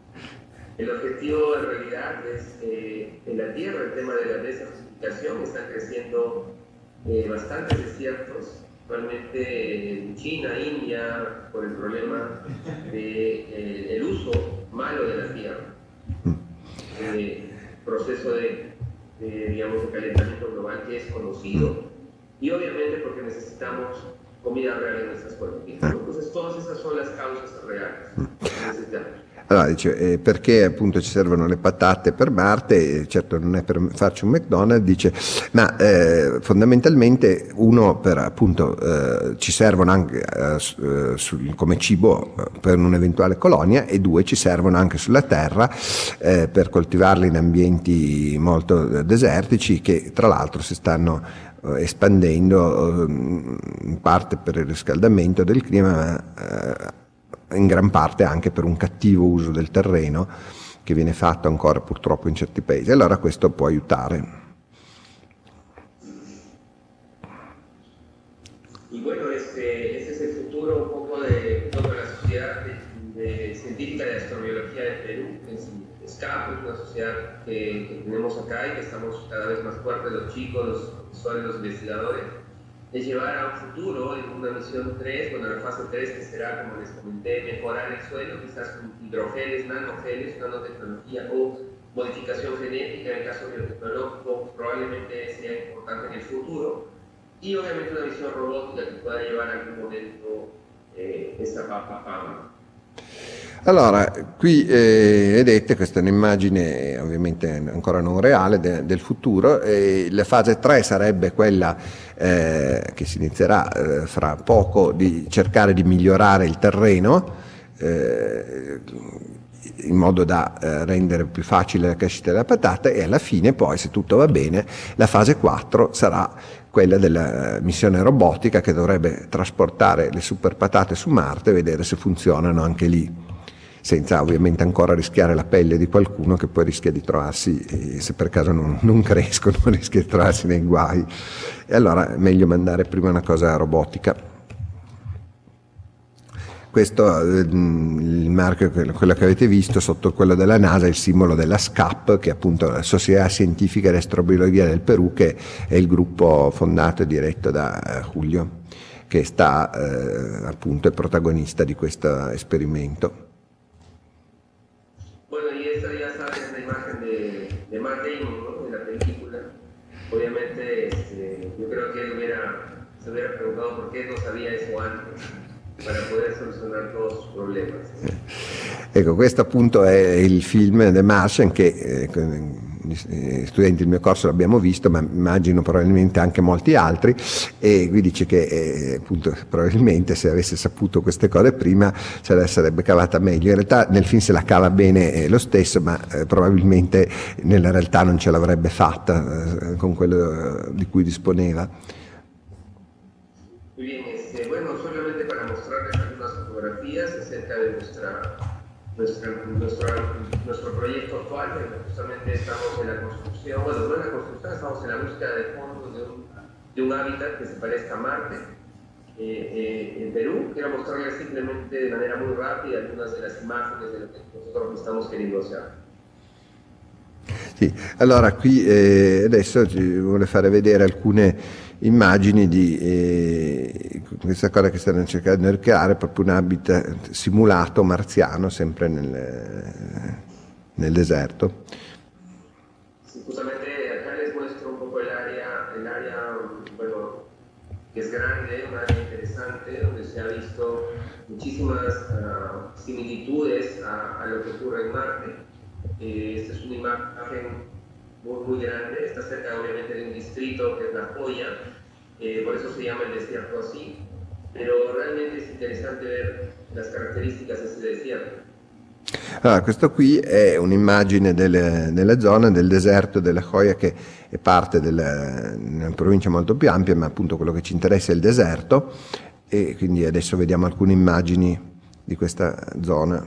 El objetivo en realidad es eh, en la Tierra, el tema de la desertificación está creciendo eh, bastantes desiertos, actualmente en China, India, por el problema del uso malo de la tierra, eh, proceso de, de, digamos, de calentamiento global que es conocido, y obviamente porque necesitamos comida real en nuestras políticas. Entonces todas esas son las causas reales que necesitamos. Allora dice eh, perché appunto ci servono le patate per Marte, eh, certo non è per farci un McDonald's, dice ma eh, fondamentalmente uno per appunto eh, ci servono anche eh, su- sul- come cibo eh, per un'eventuale colonia e due ci servono anche sulla terra eh, per coltivarli in ambienti molto eh, desertici che tra l'altro si stanno eh, espandendo eh, in parte per il riscaldamento del clima ma eh, in gran parte anche per un cattivo uso del terreno che viene fatto ancora purtroppo in certi paesi. Allora questo può aiutare. Y bueno, este, este es el futuro un poco de toda la sociedad de, de científica de astrobiología de Perú. Es, SCAP es una sociedad que, que tenemos acá y que estamos cada vez más fuertes, los chicos, los profesores, los investigadores, de llevar a un futuro en una misión 3, bueno, la fase 3 que será, como les comenté, mejorar el suelo, quizás con hidrogeles, nanogeles, nanotecnología o modificación genética en el caso biotecnológico, probablemente sea importante en el futuro y obviamente una visión robótica que pueda llevar a algún momento eh, esta fama. Allora, qui eh, vedete questa è un'immagine ovviamente ancora non reale de- del futuro e la fase 3 sarebbe quella eh, che si inizierà eh, fra poco di cercare di migliorare il terreno eh, in modo da eh, rendere più facile la crescita della patata e alla fine poi se tutto va bene la fase 4 sarà quella della missione robotica che dovrebbe trasportare le super patate su Marte e vedere se funzionano anche lì senza ovviamente ancora rischiare la pelle di qualcuno che poi rischia di trovarsi, eh, se per caso non, non crescono, *laughs* rischia di trovarsi nei guai. E allora è meglio mandare prima una cosa robotica. Questo eh, il marchio, quello che avete visto sotto quello della NASA, il simbolo della SCAP, che è appunto la Società Scientifica di Astrobiologia del Perù, che è il gruppo fondato e diretto da eh, Julio, che sta eh, appunto è protagonista di questo esperimento. Ecco, questo appunto è il film The Martian che eh, gli studenti del mio corso l'abbiamo visto, ma immagino probabilmente anche molti altri, e qui dice che eh, appunto probabilmente se avesse saputo queste cose prima se la sarebbe cavata meglio. In realtà nel film se la cava bene eh, lo stesso, ma eh, probabilmente nella realtà non ce l'avrebbe fatta eh, con quello di cui disponeva. Muy bien, este, bueno, solamente para mostrarles algunas fotografías acerca de nuestra, nuestra- nuestro proyecto actual, que justamente estamos en la construcción, bueno, no en la construcción, estamos en la búsqueda de fondos de un, de un hábitat que se parezca a Marte. Eh, eh, en Perú, quiero mostrarles simplemente de manera muy rápida algunas de las imágenes de lo que nosotros estamos queriendo hacer. Sì, allora qui eh, adesso ci vuole fare vedere alcune immagini di eh, questa cosa che stanno cercando di creare, proprio un habitat simulato marziano, sempre nel, nel deserto. Sí, justamente acá les muestro un poco el área, el bueno, que es grande, un área interesante, donde se ha visto muchísimas ah, similitudes a, a lo que ocurre en Marte. Eh, esta es una muy, muy grande, está cerca obviamente de un distrito que es La Joya, eh, por eso se llama el desierto así, pero realmente es interesante ver las características de ese desierto. Allora, questo qui è un'immagine delle- della zona del deserto della Joya che è parte della provincia molto più ampia, ma appunto quello che ci interessa è il deserto e quindi adesso vediamo alcune immagini di questa zona.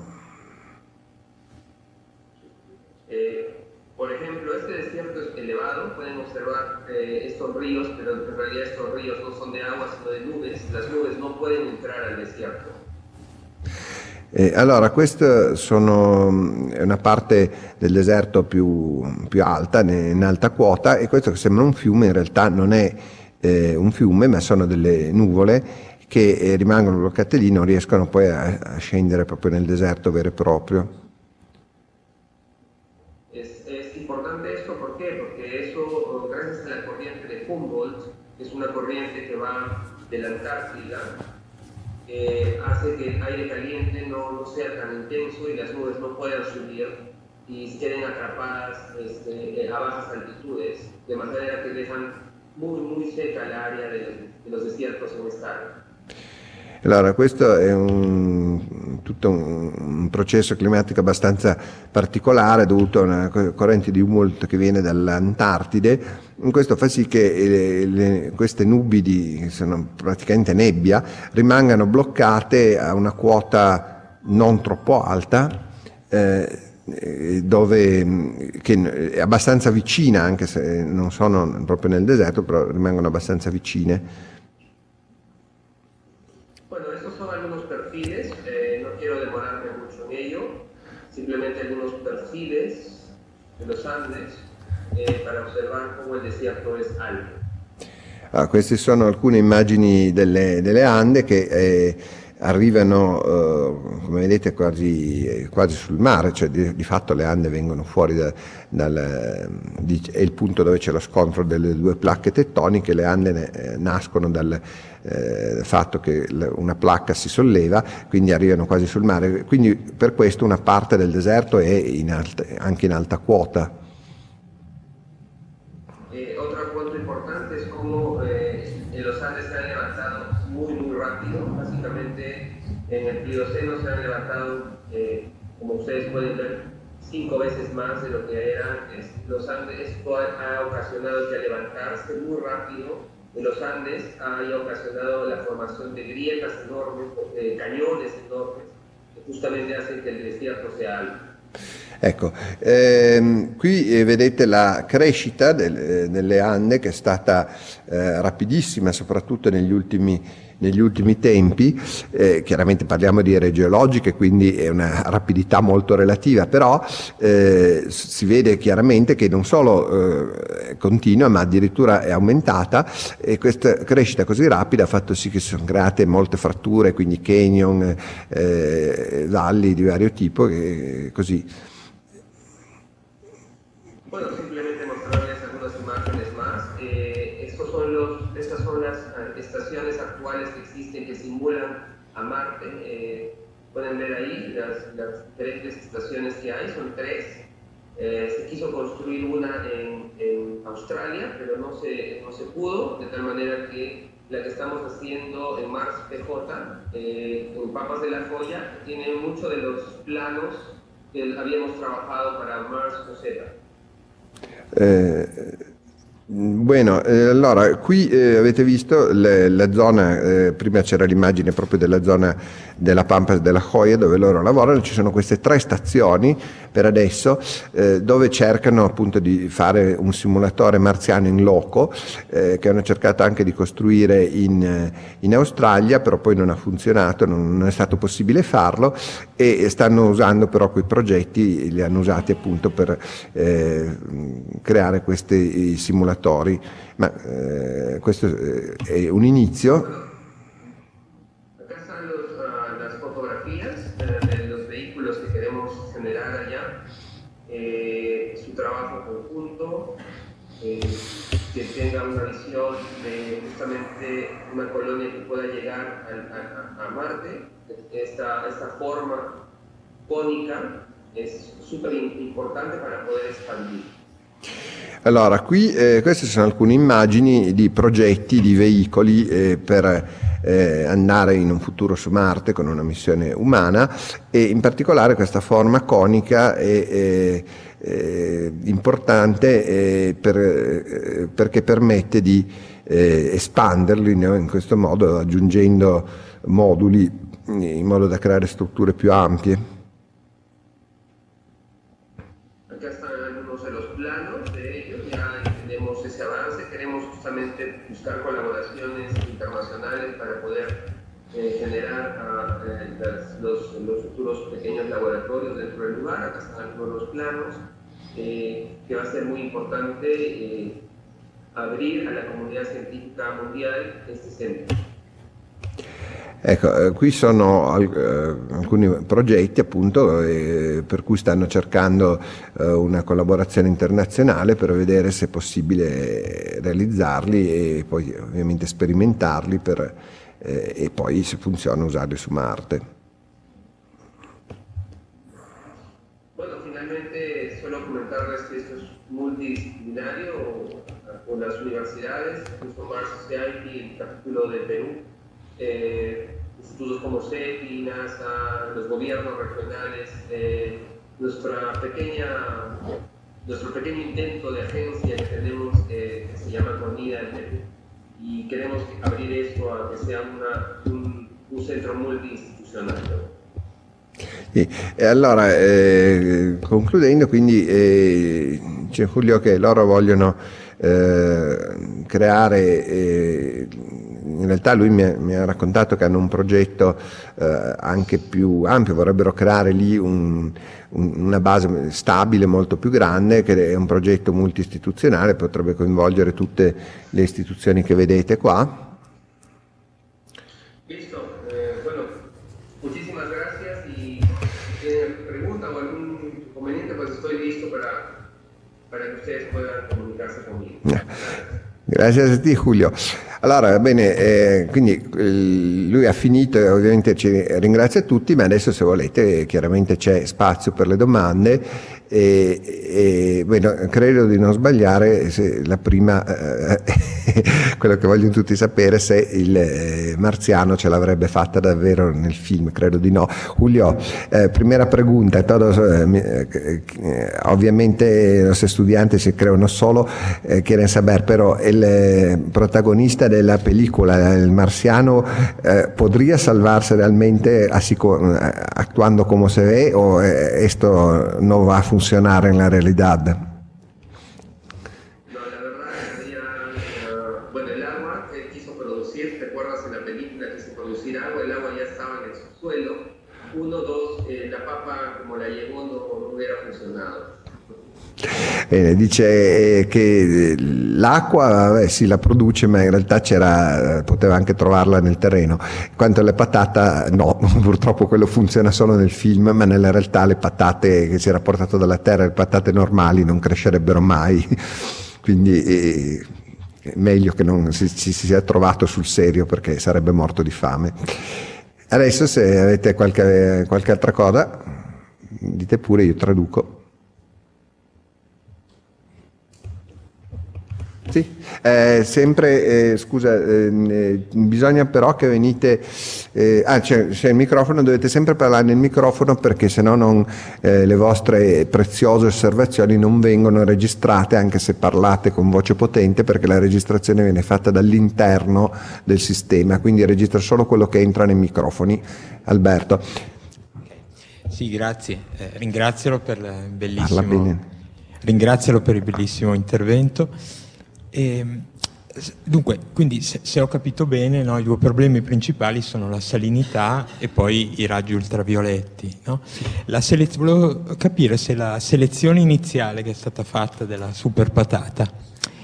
Eh, por ejemplo, este desierto es elevado, pueden observar eh, estos ríos, pero en realidad estos ríos no son de agua, sino de nubes. Las nubes no pueden entrar al desierto. Eh, allora, questa mm, è una parte del deserto più, più alta, in alta quota, e questo che sembra un fiume in realtà non è eh, un fiume, ma sono delle nuvole che eh, rimangono bloccate lì, non riescono poi a, a scendere proprio nel deserto vero e proprio. La de Humboldt, que eh, hace que el aire caliente no, no sea tan intenso y las nubes no puedan subir y queden atrapadas este, a bajas altitudes, de manera que dejan muy, muy seca el área de, los desiertos en esta área. Allora, questo è un, tutto un, un processo climatico abbastanza particolare dovuto a una co- corrente di Humboldt che viene dall'Antartide. Questo fa sì che eh, le- queste nubi, di, che sono praticamente nebbia, rimangano bloccate a una quota non troppo alta, eh, eh, dove, mh, che è abbastanza vicina, anche se non sono proprio nel deserto, però rimangono abbastanza vicine. Bueno, estos son algunos perfiles, eh, no quiero demorarme mucho en ello, simplemente algunos perfiles de los Andes eh, para observar cómo el desierto es alto. Ah, queste sono alcune immagini delle, delle Ande che eh, arrivano, eh, come vedete, quasi, quasi sul mare, cioè di, di fatto le Ande vengono fuori da- dal, di- è il punto dove c'è lo scontro delle due placche tettoniche, le Ande eh, nascono dal eh, fatto che una placca si solleva, quindi arrivano quasi sul mare, quindi per questo una parte del deserto è in alta- anche in alta quota. Eh, otro punto importante es cómo eh, en los Andes se han levantado muy, muy rápido. Básicamente en el Plioceno se han levantado, eh, como ustedes pueden ver, cinco veces más de lo que eran. Los Andes, esto ha, ocasionado que al levantarse muy rápido en los Andes haya ocasionado la formación de grietas enormes, de cañones enormes, que justamente hacen que el desierto sea alto. Ecco, ehm, qui eh, vedete la crescita del- eh, delle Ande che è stata eh, rapidissima, soprattutto negli ultimi, negli ultimi tempi. Eh, chiaramente parliamo di ere geologiche, quindi è una rapidità molto relativa, però eh, si vede chiaramente che non solo eh, continua, ma addirittura è aumentata e questa crescita così rapida ha fatto sì che si sono create molte fratture, quindi canyon, eh, valli di vario tipo, e così. Bueno, simplemente mostrarles algunas imágenes más. Eh, estos son los, estas son las eh, estaciones actuales que existen que simulan a Marte. Eh, ver ahí las, las diferentes estaciones que hay, son tres. Eh, se quiso construir una en, en Australia, pero no se, no se pudo, de tal manera que la que estamos haciendo en Mars PJ, eh, en Papas de la Joya, tiene muchos de los planos que habíamos trabajado para Mars OZ. Eh, Bueno, eh, allora qui eh, avete visto le- la zona, eh, prima c'era l'immagine proprio della zona della Pampas della Joya dove loro lavorano, ci sono queste tre stazioni per adesso eh, dove cercano appunto di fare un simulatore marziano in loco eh, che hanno cercato anche di costruire in, eh, in Australia, però poi non ha funzionato, non, non è stato possibile farlo e stanno usando però quei progetti, li hanno usati appunto per eh, creare questi simulatori. Ma eh, questo eh, è un inizio. Trabajo conjunto, eh, que tenga una visión de justamente una colonia que pueda llegar a, a- Marte. Esta, esta forma cónica es súper importante para poder expandir. Allora, qui eh, queste sono alcune immagini di progetti di veicoli eh, per eh, andare in un futuro su Marte con una missione umana e in particolare questa forma conica è, è- è importante eh, per- eh, perché permette di eh, espanderli in questo modo aggiungendo moduli in modo da creare strutture più ampie. Acá están algunos de los planos de ellos, ya tenemos ese avance, queremos justamente buscar colaboraciones internacionales para poder eh, generar ah, eh, las- los, los futuros pequeños laboratorios dentro del lugar, de los planos, eh, que va a ser muy importante eh, abrir a la comunidad científica mundial este centro. Ecco, eh, qui sono eh, alcuni progetti appunto eh, per cui stanno cercando una collaborazione internazionale per vedere se è possibile realizzarli e poi ovviamente sperimentarli per, e poi se funziona usarli su Marte. Universidades, incluso Mars Society, el capítulo de Perú, eh, institutos como CEPI, NASA, los gobiernos regionales, eh, nuestra pequeña, nuestro pequeño intento de agencia que tenemos eh, que se llama Conida en Perú y queremos abrir esto a que sea una- un, un centro multiinstitucional. ¿no? Sì, allora, eh, concludendo, quindi eh, c'è Giulio che loro vogliono eh, creare, eh, in realtà lui mi ha, mi ha raccontato che hanno un progetto eh, anche più ampio, vorrebbero creare lì un- un- una base stabile molto più grande, che è un progetto multiistituzionale, potrebbe coinvolgere tutte le istituzioni che vedete qua. Listo. Eh, bueno, muchísimas gracias y si tienen pregunta o algún inconveniente, pues estoy listo para, para que ustedes puedan comunicarse conmigo. Grazie a te Giulio. Allora, bene, eh, quindi eh, lui ha finito e ovviamente ci ringrazia tutti, ma adesso se volete chiaramente c'è spazio per le domande e, e, bueno, credo di non sbagliare la prima, eh, *laughs* quello che vogliono tutti sapere se il eh, marziano ce l'avrebbe fatta davvero nel film, credo di no. Julio, eh, primera pregunta, todos, eh, eh, obviamente los estudiantes se creo no solo quieren saber, pero el protagonista de la película, el marciano, eh, ¿podría salvarse realmente así actuando como se ve o esto no va a funcionar en la realidad? No, la verdad, había, eh, bueno, el agua que quiso producir, ¿te acuerdas en la película quiso producir agua? El agua ya estaba en el subsuelo. Uno, dos, eh, la papa como la llevó no, no hubiera funcionado. Bene, dice eh, che l'acqua vabbè, sì, la produce, ma in realtà c'era, poteva anche trovarla nel terreno. Quanto alle patate, no, *laughs* purtroppo quello funziona solo nel film, ma nella realtà le patate che si era portato dalla terra, le patate normali, non crescerebbero mai. *laughs* Quindi eh, meglio che non si, si sia trovato sul serio perché sarebbe morto di fame. Adesso se avete qualche, qualche altra cosa, dite pure, io traduco. Sì, eh, sempre, eh, scusa, eh, bisogna però che venite, eh, ah c'è, c'è il microfono, dovete sempre parlare nel microfono perché sennò non, eh, le vostre preziose osservazioni non vengono registrate anche se parlate con voce potente perché la registrazione viene fatta dall'interno del sistema, quindi registra solo quello che entra nei microfoni. Alberto, Sì, grazie. Eh, ringrazialo per ringrazialo per il bellissimo intervento. E, s- dunque, quindi se, se ho capito bene, no, i due problemi principali sono la salinità e poi i raggi ultravioletti. no? La selez- volevo capire se la selezione iniziale che è stata fatta della super patata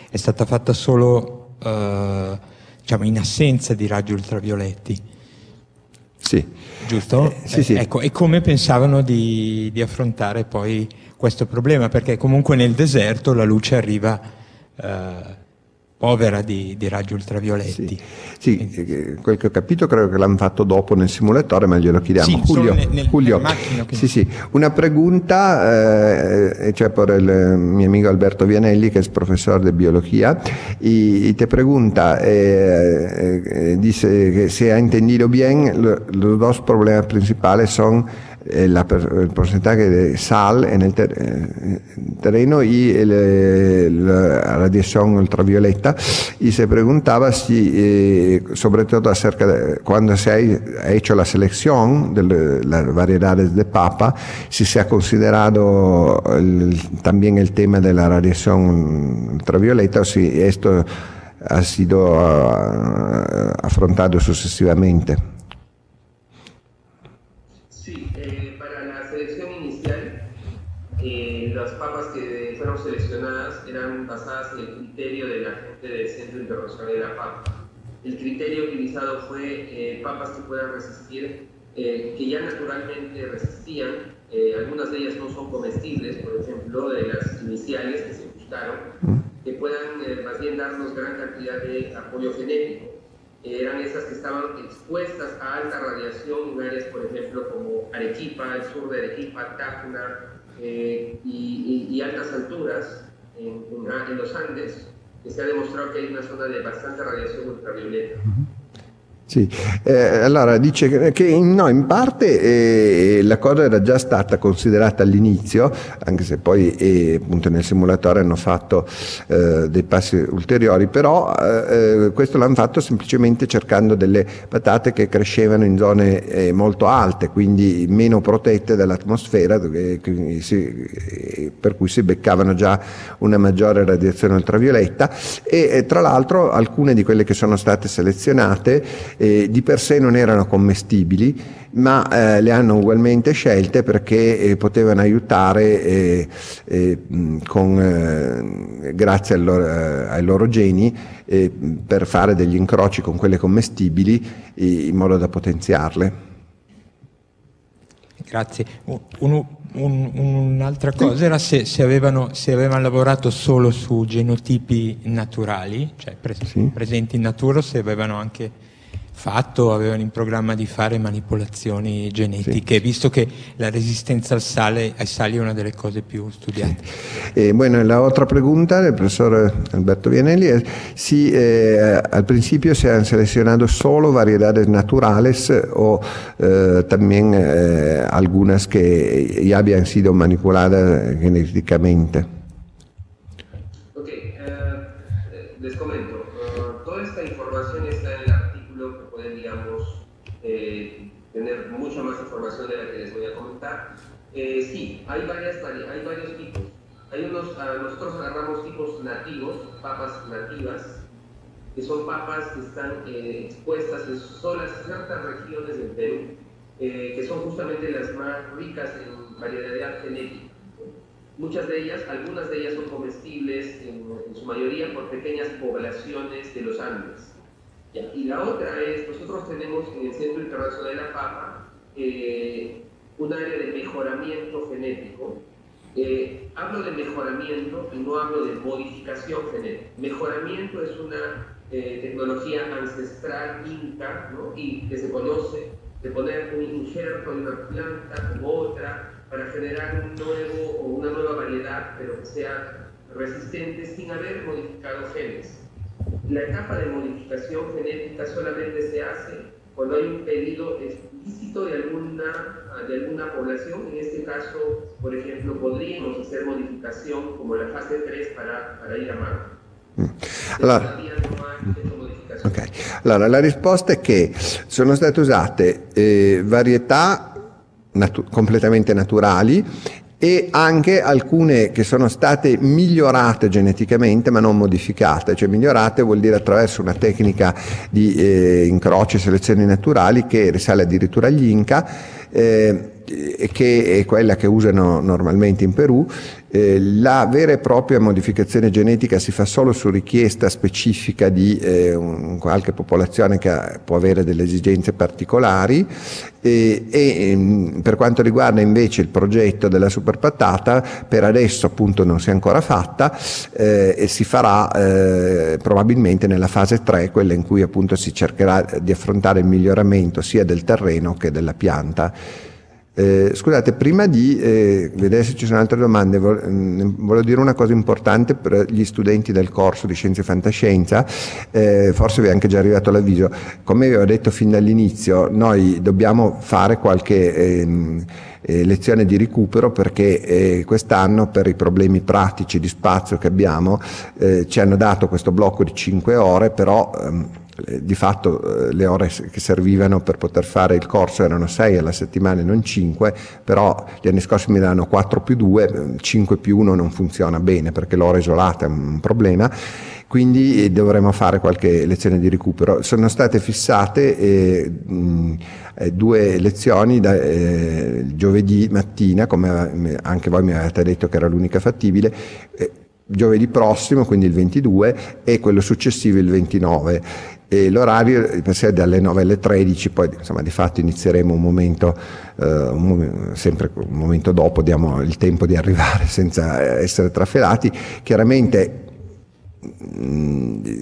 è stata fatta solo eh, diciamo, in assenza di raggi ultravioletti. Sì. Giusto? Eh, sì, sì. Ecco, e come pensavano di, di affrontare poi questo problema? Perché comunque nel deserto la luce arriva eh, povera di, di raggi ultravioletti. Sì, eh, quel che ho capito credo che l'hanno fatto dopo nel simulatore, ma glielo chiediamo. Sì, Julio, nel- nel- Julio, macchina, sì, sì, una pregunta, eh, cioè por el eh, mi amigo Alberto Vianelli, que es profesor de biología, y, y te pregunta, eh, eh, dice que si ha entendido bien, lo- los dos problemas principales son eh, la per- el porcentaje de sal en el eh, terreno y el, eh, la radiación ultravioleta. Y se preguntaba si, eh, sobre todo acerca de cuando se ha, hecho la selección de las variedades de papa, si se ha considerado el- también el tema de la radiación ultravioleta o si esto ha sido ah, affrontato successivamente. Sí, eh, para la selección inicial, eh, las papas que fueron seleccionadas eran basadas en el criterio de la gente interrogation de la papa. El criterio utilizado fue eh, papas que puedan resistir, eh, que ya naturalmente resistían, eh, algunas de ellas no son comestibles, por ejemplo, de las iniciales que se buscaron, que puedan más bien darnos gran cantidad de apoyo genético. Eran esas que estaban expuestas a alta radiación áreas, por ejemplo, como Arequipa, el sur de Arequipa, Tacna y, y- y altas alturas en, en los Andes, que se ha demostrado que hay una zona de bastante radiación ultravioleta. Sì, eh, allora dice che, in- no, in parte eh, la cosa era già stata considerata all'inizio, anche se poi eh, appunto nel simulatore hanno fatto eh, dei passi ulteriori, però eh, eh, questo l'hanno fatto semplicemente cercando delle patate che crescevano in zone molto alte, quindi meno protette dall'atmosfera, si- per cui si beccavano già una maggiore radiazione ultravioletta. E tra l'altro alcune di quelle che sono state selezionate eh, di per sé non erano commestibili, ma eh, le hanno ugualmente scelte perché eh, potevano aiutare eh, eh, con, eh, grazie al loro- ai loro geni per fare degli incroci con quelle commestibili in modo da potenziarle. Grazie. Un- un- un'altra cosa era se, se avevano, se avevano lavorato solo su genotipi naturali, cioè pre- Sì. presenti in natura, o se avevano anche fatto, avevano in programma di fare manipolazioni genetiche, visto che la resistenza al sale, ai sali è una delle cose più studiate. Eh, bueno, la otra pregunta del profesor Alberto Vianelli es si eh, al principio se han seleccionado solo variedades naturales o eh, también eh, algunas que ya habían sido manipuladas genéticamente. Eh, sí, hay, varias, vari- hay varios tipos. Hay unos, ah, nosotros agarramos tipos nativos, papas nativas, que son papas que están eh, expuestas en solas ciertas regiones del Perú, eh, que son justamente las más ricas en variedad genética. Muchas de ellas, algunas de ellas son comestibles, en, en su mayoría por pequeñas poblaciones de los Andes. Ya, Y la otra es, nosotros tenemos en el Centro Internacional de la Papa eh, un área de mejoramiento genético. Eh, hablo de mejoramiento y no hablo de modificación genética. Mejoramiento es una eh, tecnología ancestral inca ¿no? y que se conoce de poner un injerto de una planta con otra para generar un nuevo o una nueva variedad, pero que sea resistente sin haber modificado genes. La etapa de modificación genética solamente se hace cuando hay un pedido explícito de alguna, de alguna población. En este caso, por ejemplo, podríamos hacer modificación como la fase 3 para, para ir a Marte. Allora- Todavía no hay hecho modificación. Ok, allora la risposta è che sono state usate eh, varietà natu- completamente naturali e anche alcune che sono state migliorate geneticamente ma non modificate, cioè migliorate vuol dire attraverso una tecnica di eh, incroci e selezioni naturali che risale addirittura agli Inca eh, che è quella che usano normalmente in Perù. Eh, la vera e propria modificazione genetica si fa solo su richiesta specifica di eh, un- qualche popolazione che ha- può avere delle esigenze particolari e, e, ehm, per quanto riguarda invece il progetto della superpatata per adesso appunto non si è ancora fatta eh, e si farà eh, probabilmente nella fase 3 quella in cui appunto si cercherà di affrontare il miglioramento sia del terreno che della pianta eh, scusate, prima di eh, vedere se ci sono altre domande, vol- mm, dire una cosa importante per gli studenti del corso di Scienze e Fantascienza, eh, forse vi è anche già arrivato l'avviso, come vi avevo detto fin dall'inizio, noi dobbiamo fare qualche ehm, eh, lezione di recupero perché eh, quest'anno per i problemi pratici di spazio che abbiamo eh, ci hanno dato questo blocco di 5 ore, però ehm, eh, di fatto eh, le ore che servivano per poter fare il corso erano 6 alla settimana e non 5, però gli anni scorsi mi danno 4 più 2, 5 più 1 non funziona bene perché l'ora isolata è un problema, quindi eh, dovremo fare qualche lezione di recupero. Sono state fissate eh, eh, due lezioni da, eh, giovedì mattina, come eh, anche voi mi avete detto che era l'unica fattibile, eh, giovedì prossimo, quindi il 22, e quello successivo il 29. E l'orario sé è dalle 9 alle 13, poi insomma di fatto inizieremo un momento, eh, un sempre un momento dopo, diamo il tempo di arrivare *laughs* senza essere trafelati. Chiaramente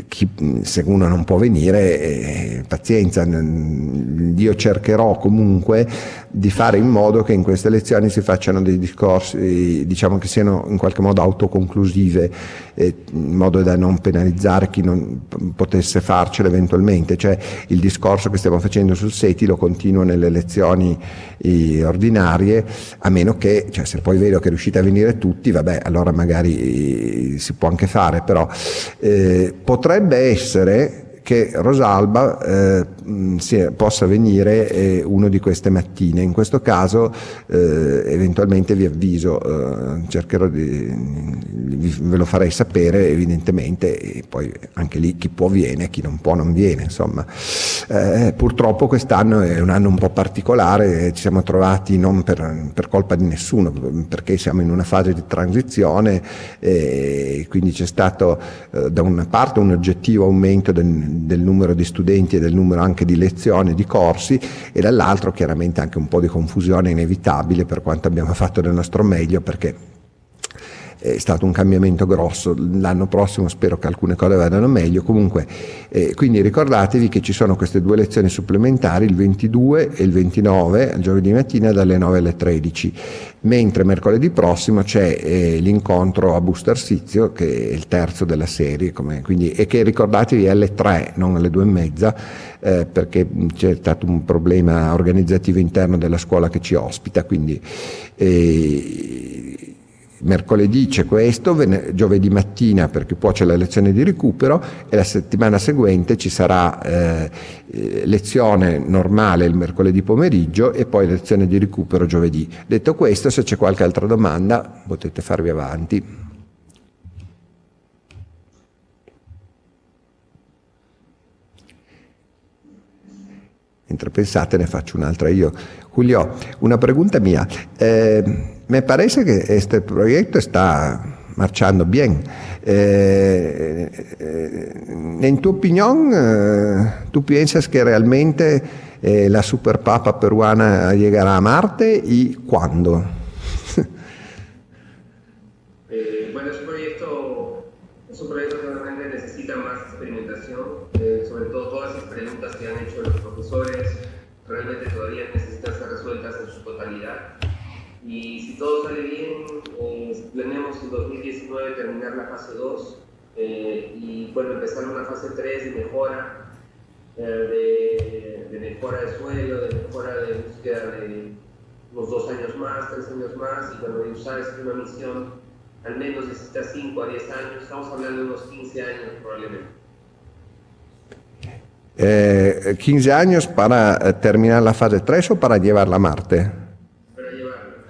chi- se uno non può venire, eh, pazienza, io cercherò comunque di fare in modo che in queste lezioni si facciano dei discorsi, diciamo che siano in qualche modo autoconclusive, eh, in modo da non penalizzare chi non potesse farcelo eventualmente. Cioè il discorso che stiamo facendo sul SETI lo continuo nelle lezioni eh, ordinarie, a meno che, cioè, se poi vedo che riuscite a venire tutti, vabbè, allora magari eh, si può anche fare, però eh, potrebbe essere che Rosalba eh, mh, sia- possa venire eh, uno di queste mattine. In questo caso eh, eventualmente vi avviso, eh, cercherò di, vi- ve lo farei sapere evidentemente e poi anche lì chi può viene, chi non può non viene. Insomma. Eh, purtroppo quest'anno è un anno un po' particolare, eh, ci siamo trovati non per, per colpa di nessuno, perché siamo in una fase di transizione e quindi c'è stato da una parte un oggettivo aumento del, del numero di studenti e del numero anche di lezioni, di corsi e dall'altro chiaramente anche un po' di confusione inevitabile per quanto abbiamo fatto del nostro meglio perché è stato un cambiamento grosso. L'anno prossimo spero che alcune cose vadano meglio. Comunque, eh, quindi ricordatevi che ci sono queste due lezioni supplementari, il 22 e il 29, il giovedì mattina dalle 9 alle 13. Mentre mercoledì prossimo c'è eh, l'incontro a Busto Arsizio, che è il terzo della serie, come- quindi- e che ricordatevi è alle 3, non alle 2 e mezza, eh, perché c'è stato un problema organizzativo interno della scuola che ci ospita, quindi eh, mercoledì c'è questo, giovedì mattina perché poi c'è la lezione di recupero e la settimana seguente ci sarà eh, lezione normale il mercoledì pomeriggio e poi lezione di recupero giovedì. Detto questo, se c'è qualche altra domanda potete farvi avanti. Mentre pensate ne faccio un'altra io. Julio, una pregunta mia. Eh, me parece que este proyecto está marchando bien. Eh, eh, en tu opinión, eh, ¿tú piensas que realmente eh, la superpapa peruana llegará a Marte y cuándo? 2019 terminar la fase 2 eh, y bueno, empezar una fase 3 de mejora, eh, de, de mejora de suelo, de mejora de búsqueda de unos dos años más, tres años más, y bueno, usar es una misión al menos necesita 5 a 10 años, estamos hablando de unos 15 años probablemente. Eh, 15 años para eh, terminar la fase 3 o para llevarla a Marte?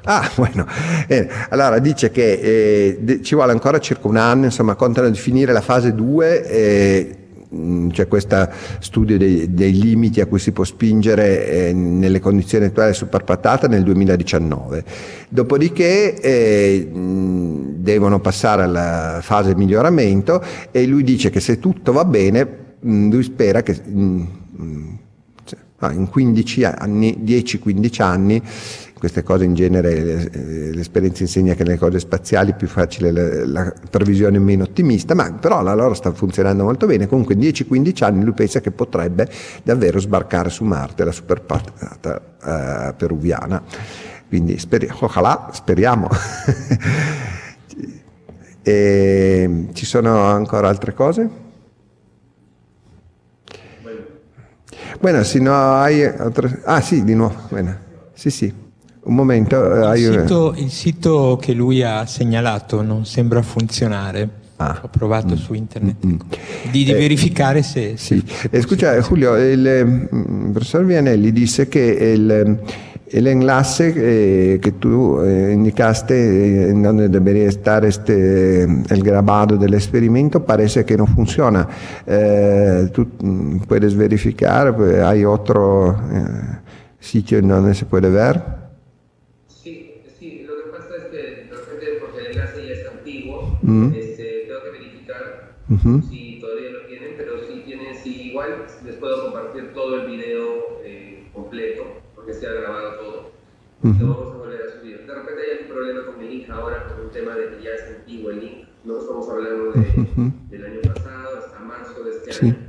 Ah, *laughs* bueno. Bene. Allora dice che eh, de- ci vuole ancora circa un anno, insomma, contano di finire la fase 2 e mh, c'è questo studio dei, dei limiti a cui si può spingere eh, nelle condizioni attuali superpatata nel 2019. Dopodiché eh, mh, devono passare alla fase miglioramento e lui dice che se tutto va bene, mh, lui spera che cioè, ah, in 15 anni, 10-15 anni, queste cose in genere eh, l'esperienza insegna che nelle cose spaziali è più facile la, la previsione meno ottimista, ma però la loro sta funzionando molto bene, comunque in 10-15 anni lui pensa che potrebbe davvero sbarcare su Marte la superpatata eh, peruviana. Quindi speri- ojalá, speriamo. *laughs* E ci sono ancora altre cose? Bueno, si no hay otra... Ah, sì, di nuovo. Bueno. Sì, sì. Un momento. eh, hai Il sito, il sito che lui ha segnalato non sembra funzionare. Ah. Ho provato su internet di, di verificare se, se- Sì. se Eh, scusa, il mm, professor Vianelli disse che il, el enlace eh, que tú eh, indicaste eh, en donde debería estar este, el grabado del experimento parece que no funciona. Eh, ¿Tú mm, puedes verificar? ¿Hay otro eh, sitio en donde se puede ver? Enlace ya es antiguo, Mm. este, Ujú. si todavía lo tienen, pero si tienen, si igual les puedo compartir todo el video eh, completo, porque se ha grabado todo. Lo vamos a volver a subir. De repente hay un problema con mi link ahora por un tema de que ya es antiguo el link. No estamos hablando de, del año pasado hasta marzo de este Sí. año.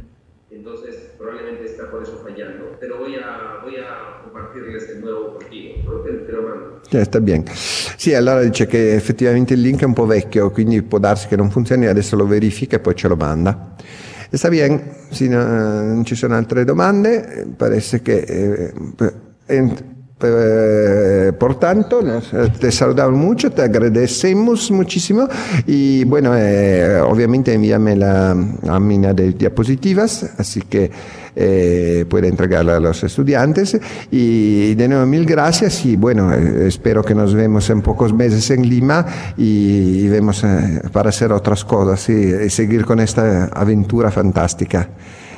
Probablemente está por eso fallando. Pero voy a, voy a compartirles el nuevo contigo. Te, te lo mando. Eh, sta bien. Sì, allora dice che effettivamente il link è un po' vecchio, quindi può darsi che non funzioni, adesso lo verifica e poi ce lo manda. E sta bien, sì, no, non ci sono altre domande, parece que... eh, eh, eh, por tanto, eh, te saludamos mucho, te agradecemos muchísimo y bueno, eh, obviamente envíame la lámina de diapositivas, así que puede entregarla a los estudiantes y de nuevo mil gracias y bueno, espero que nos vemos en pocos meses en Lima y, vemos para hacer otras cosas y seguir con esta aventura fantástica.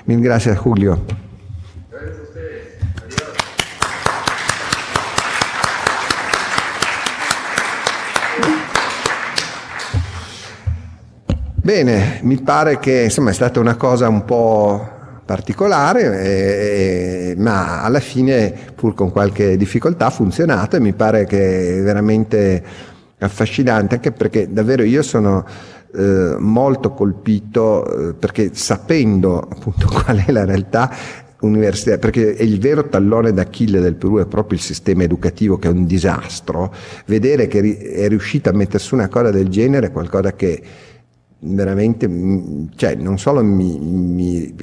Mil gracias Julio. Bene, mi pare che insomma è stata una cosa un po' particolare, eh, ma alla fine, pur con qualche difficoltà, ha funzionato e mi pare che è veramente affascinante, anche perché davvero io sono eh, molto colpito eh, perché sapendo appunto *laughs* qual è la realtà universitaria, perché il vero tallone d'Achille del Perù è proprio il sistema educativo che è un disastro, vedere che è riuscita a mettere su una cosa del genere è qualcosa che veramente, mm, cioè, non solo mi, mi-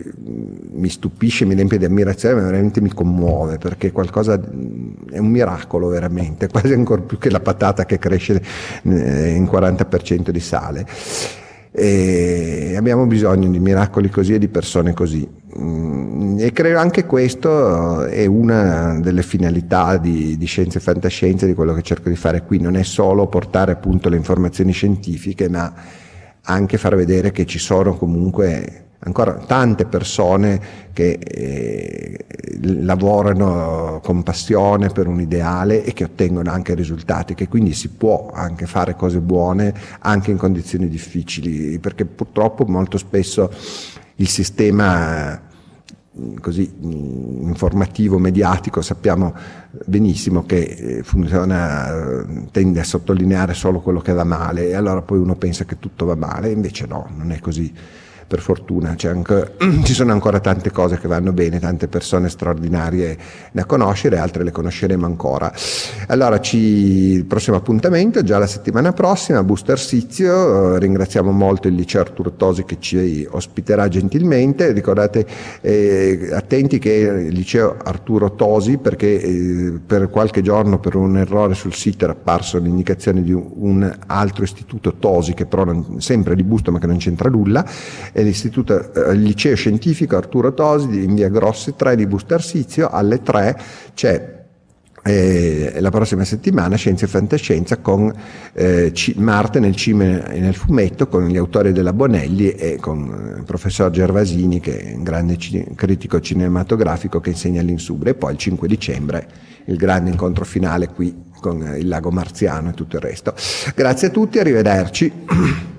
mi stupisce, mi riempie di ammirazione, ma veramente mi commuove perché qualcosa mm, è un miracolo veramente, *laughs* quasi ancora più che la patata che cresce eh, in 40% di sale. E abbiamo bisogno di miracoli così e di persone così. Mm, E credo anche questo è una delle finalità di, di Scienze e Fantascienze, di quello che cerco di fare qui, non è solo portare appunto le informazioni scientifiche, ma anche far vedere che ci sono comunque ancora tante persone che eh, lavorano con passione per un ideale e che ottengono anche risultati, che quindi si può anche fare cose buone anche in condizioni difficili, perché purtroppo molto spesso il sistema così mh, informativo, mediatico, sappiamo benissimo che eh, funziona, eh, tende a sottolineare solo quello che va male e allora poi uno pensa che tutto va male, invece no, non è così. Per fortuna C'è anche- *clears throat* ci sono ancora tante cose che vanno bene, tante persone straordinarie da conoscere, altre le conosceremo ancora. Allora, ci, il prossimo appuntamento, già la settimana prossima, Booster Sizio, eh, ringraziamo molto il liceo Arturo Tosi che ci ospiterà gentilmente, ricordate eh, attenti che il liceo Arturo Tosi perché eh, per qualche giorno per un errore sul sito era apparso l'indicazione di un altro istituto Tosi che però non, sempre di Busto ma che non c'entra nulla, l'istituto, eh, il liceo scientifico Arturo Tosi in via Grossi 3 di Busto Arsizio, alle 3 c'è eh, la prossima settimana Scienza e Fantascienza con eh, Marte nel cinema e nel fumetto con gli autori della Bonelli e con eh, il professor Gervasini che è un grande ci- critico cinematografico che insegna all'Insubre e poi il 5 dicembre il grande incontro finale qui con eh, il lago Marziano e tutto il resto. Grazie a tutti, arrivederci. *clears throat*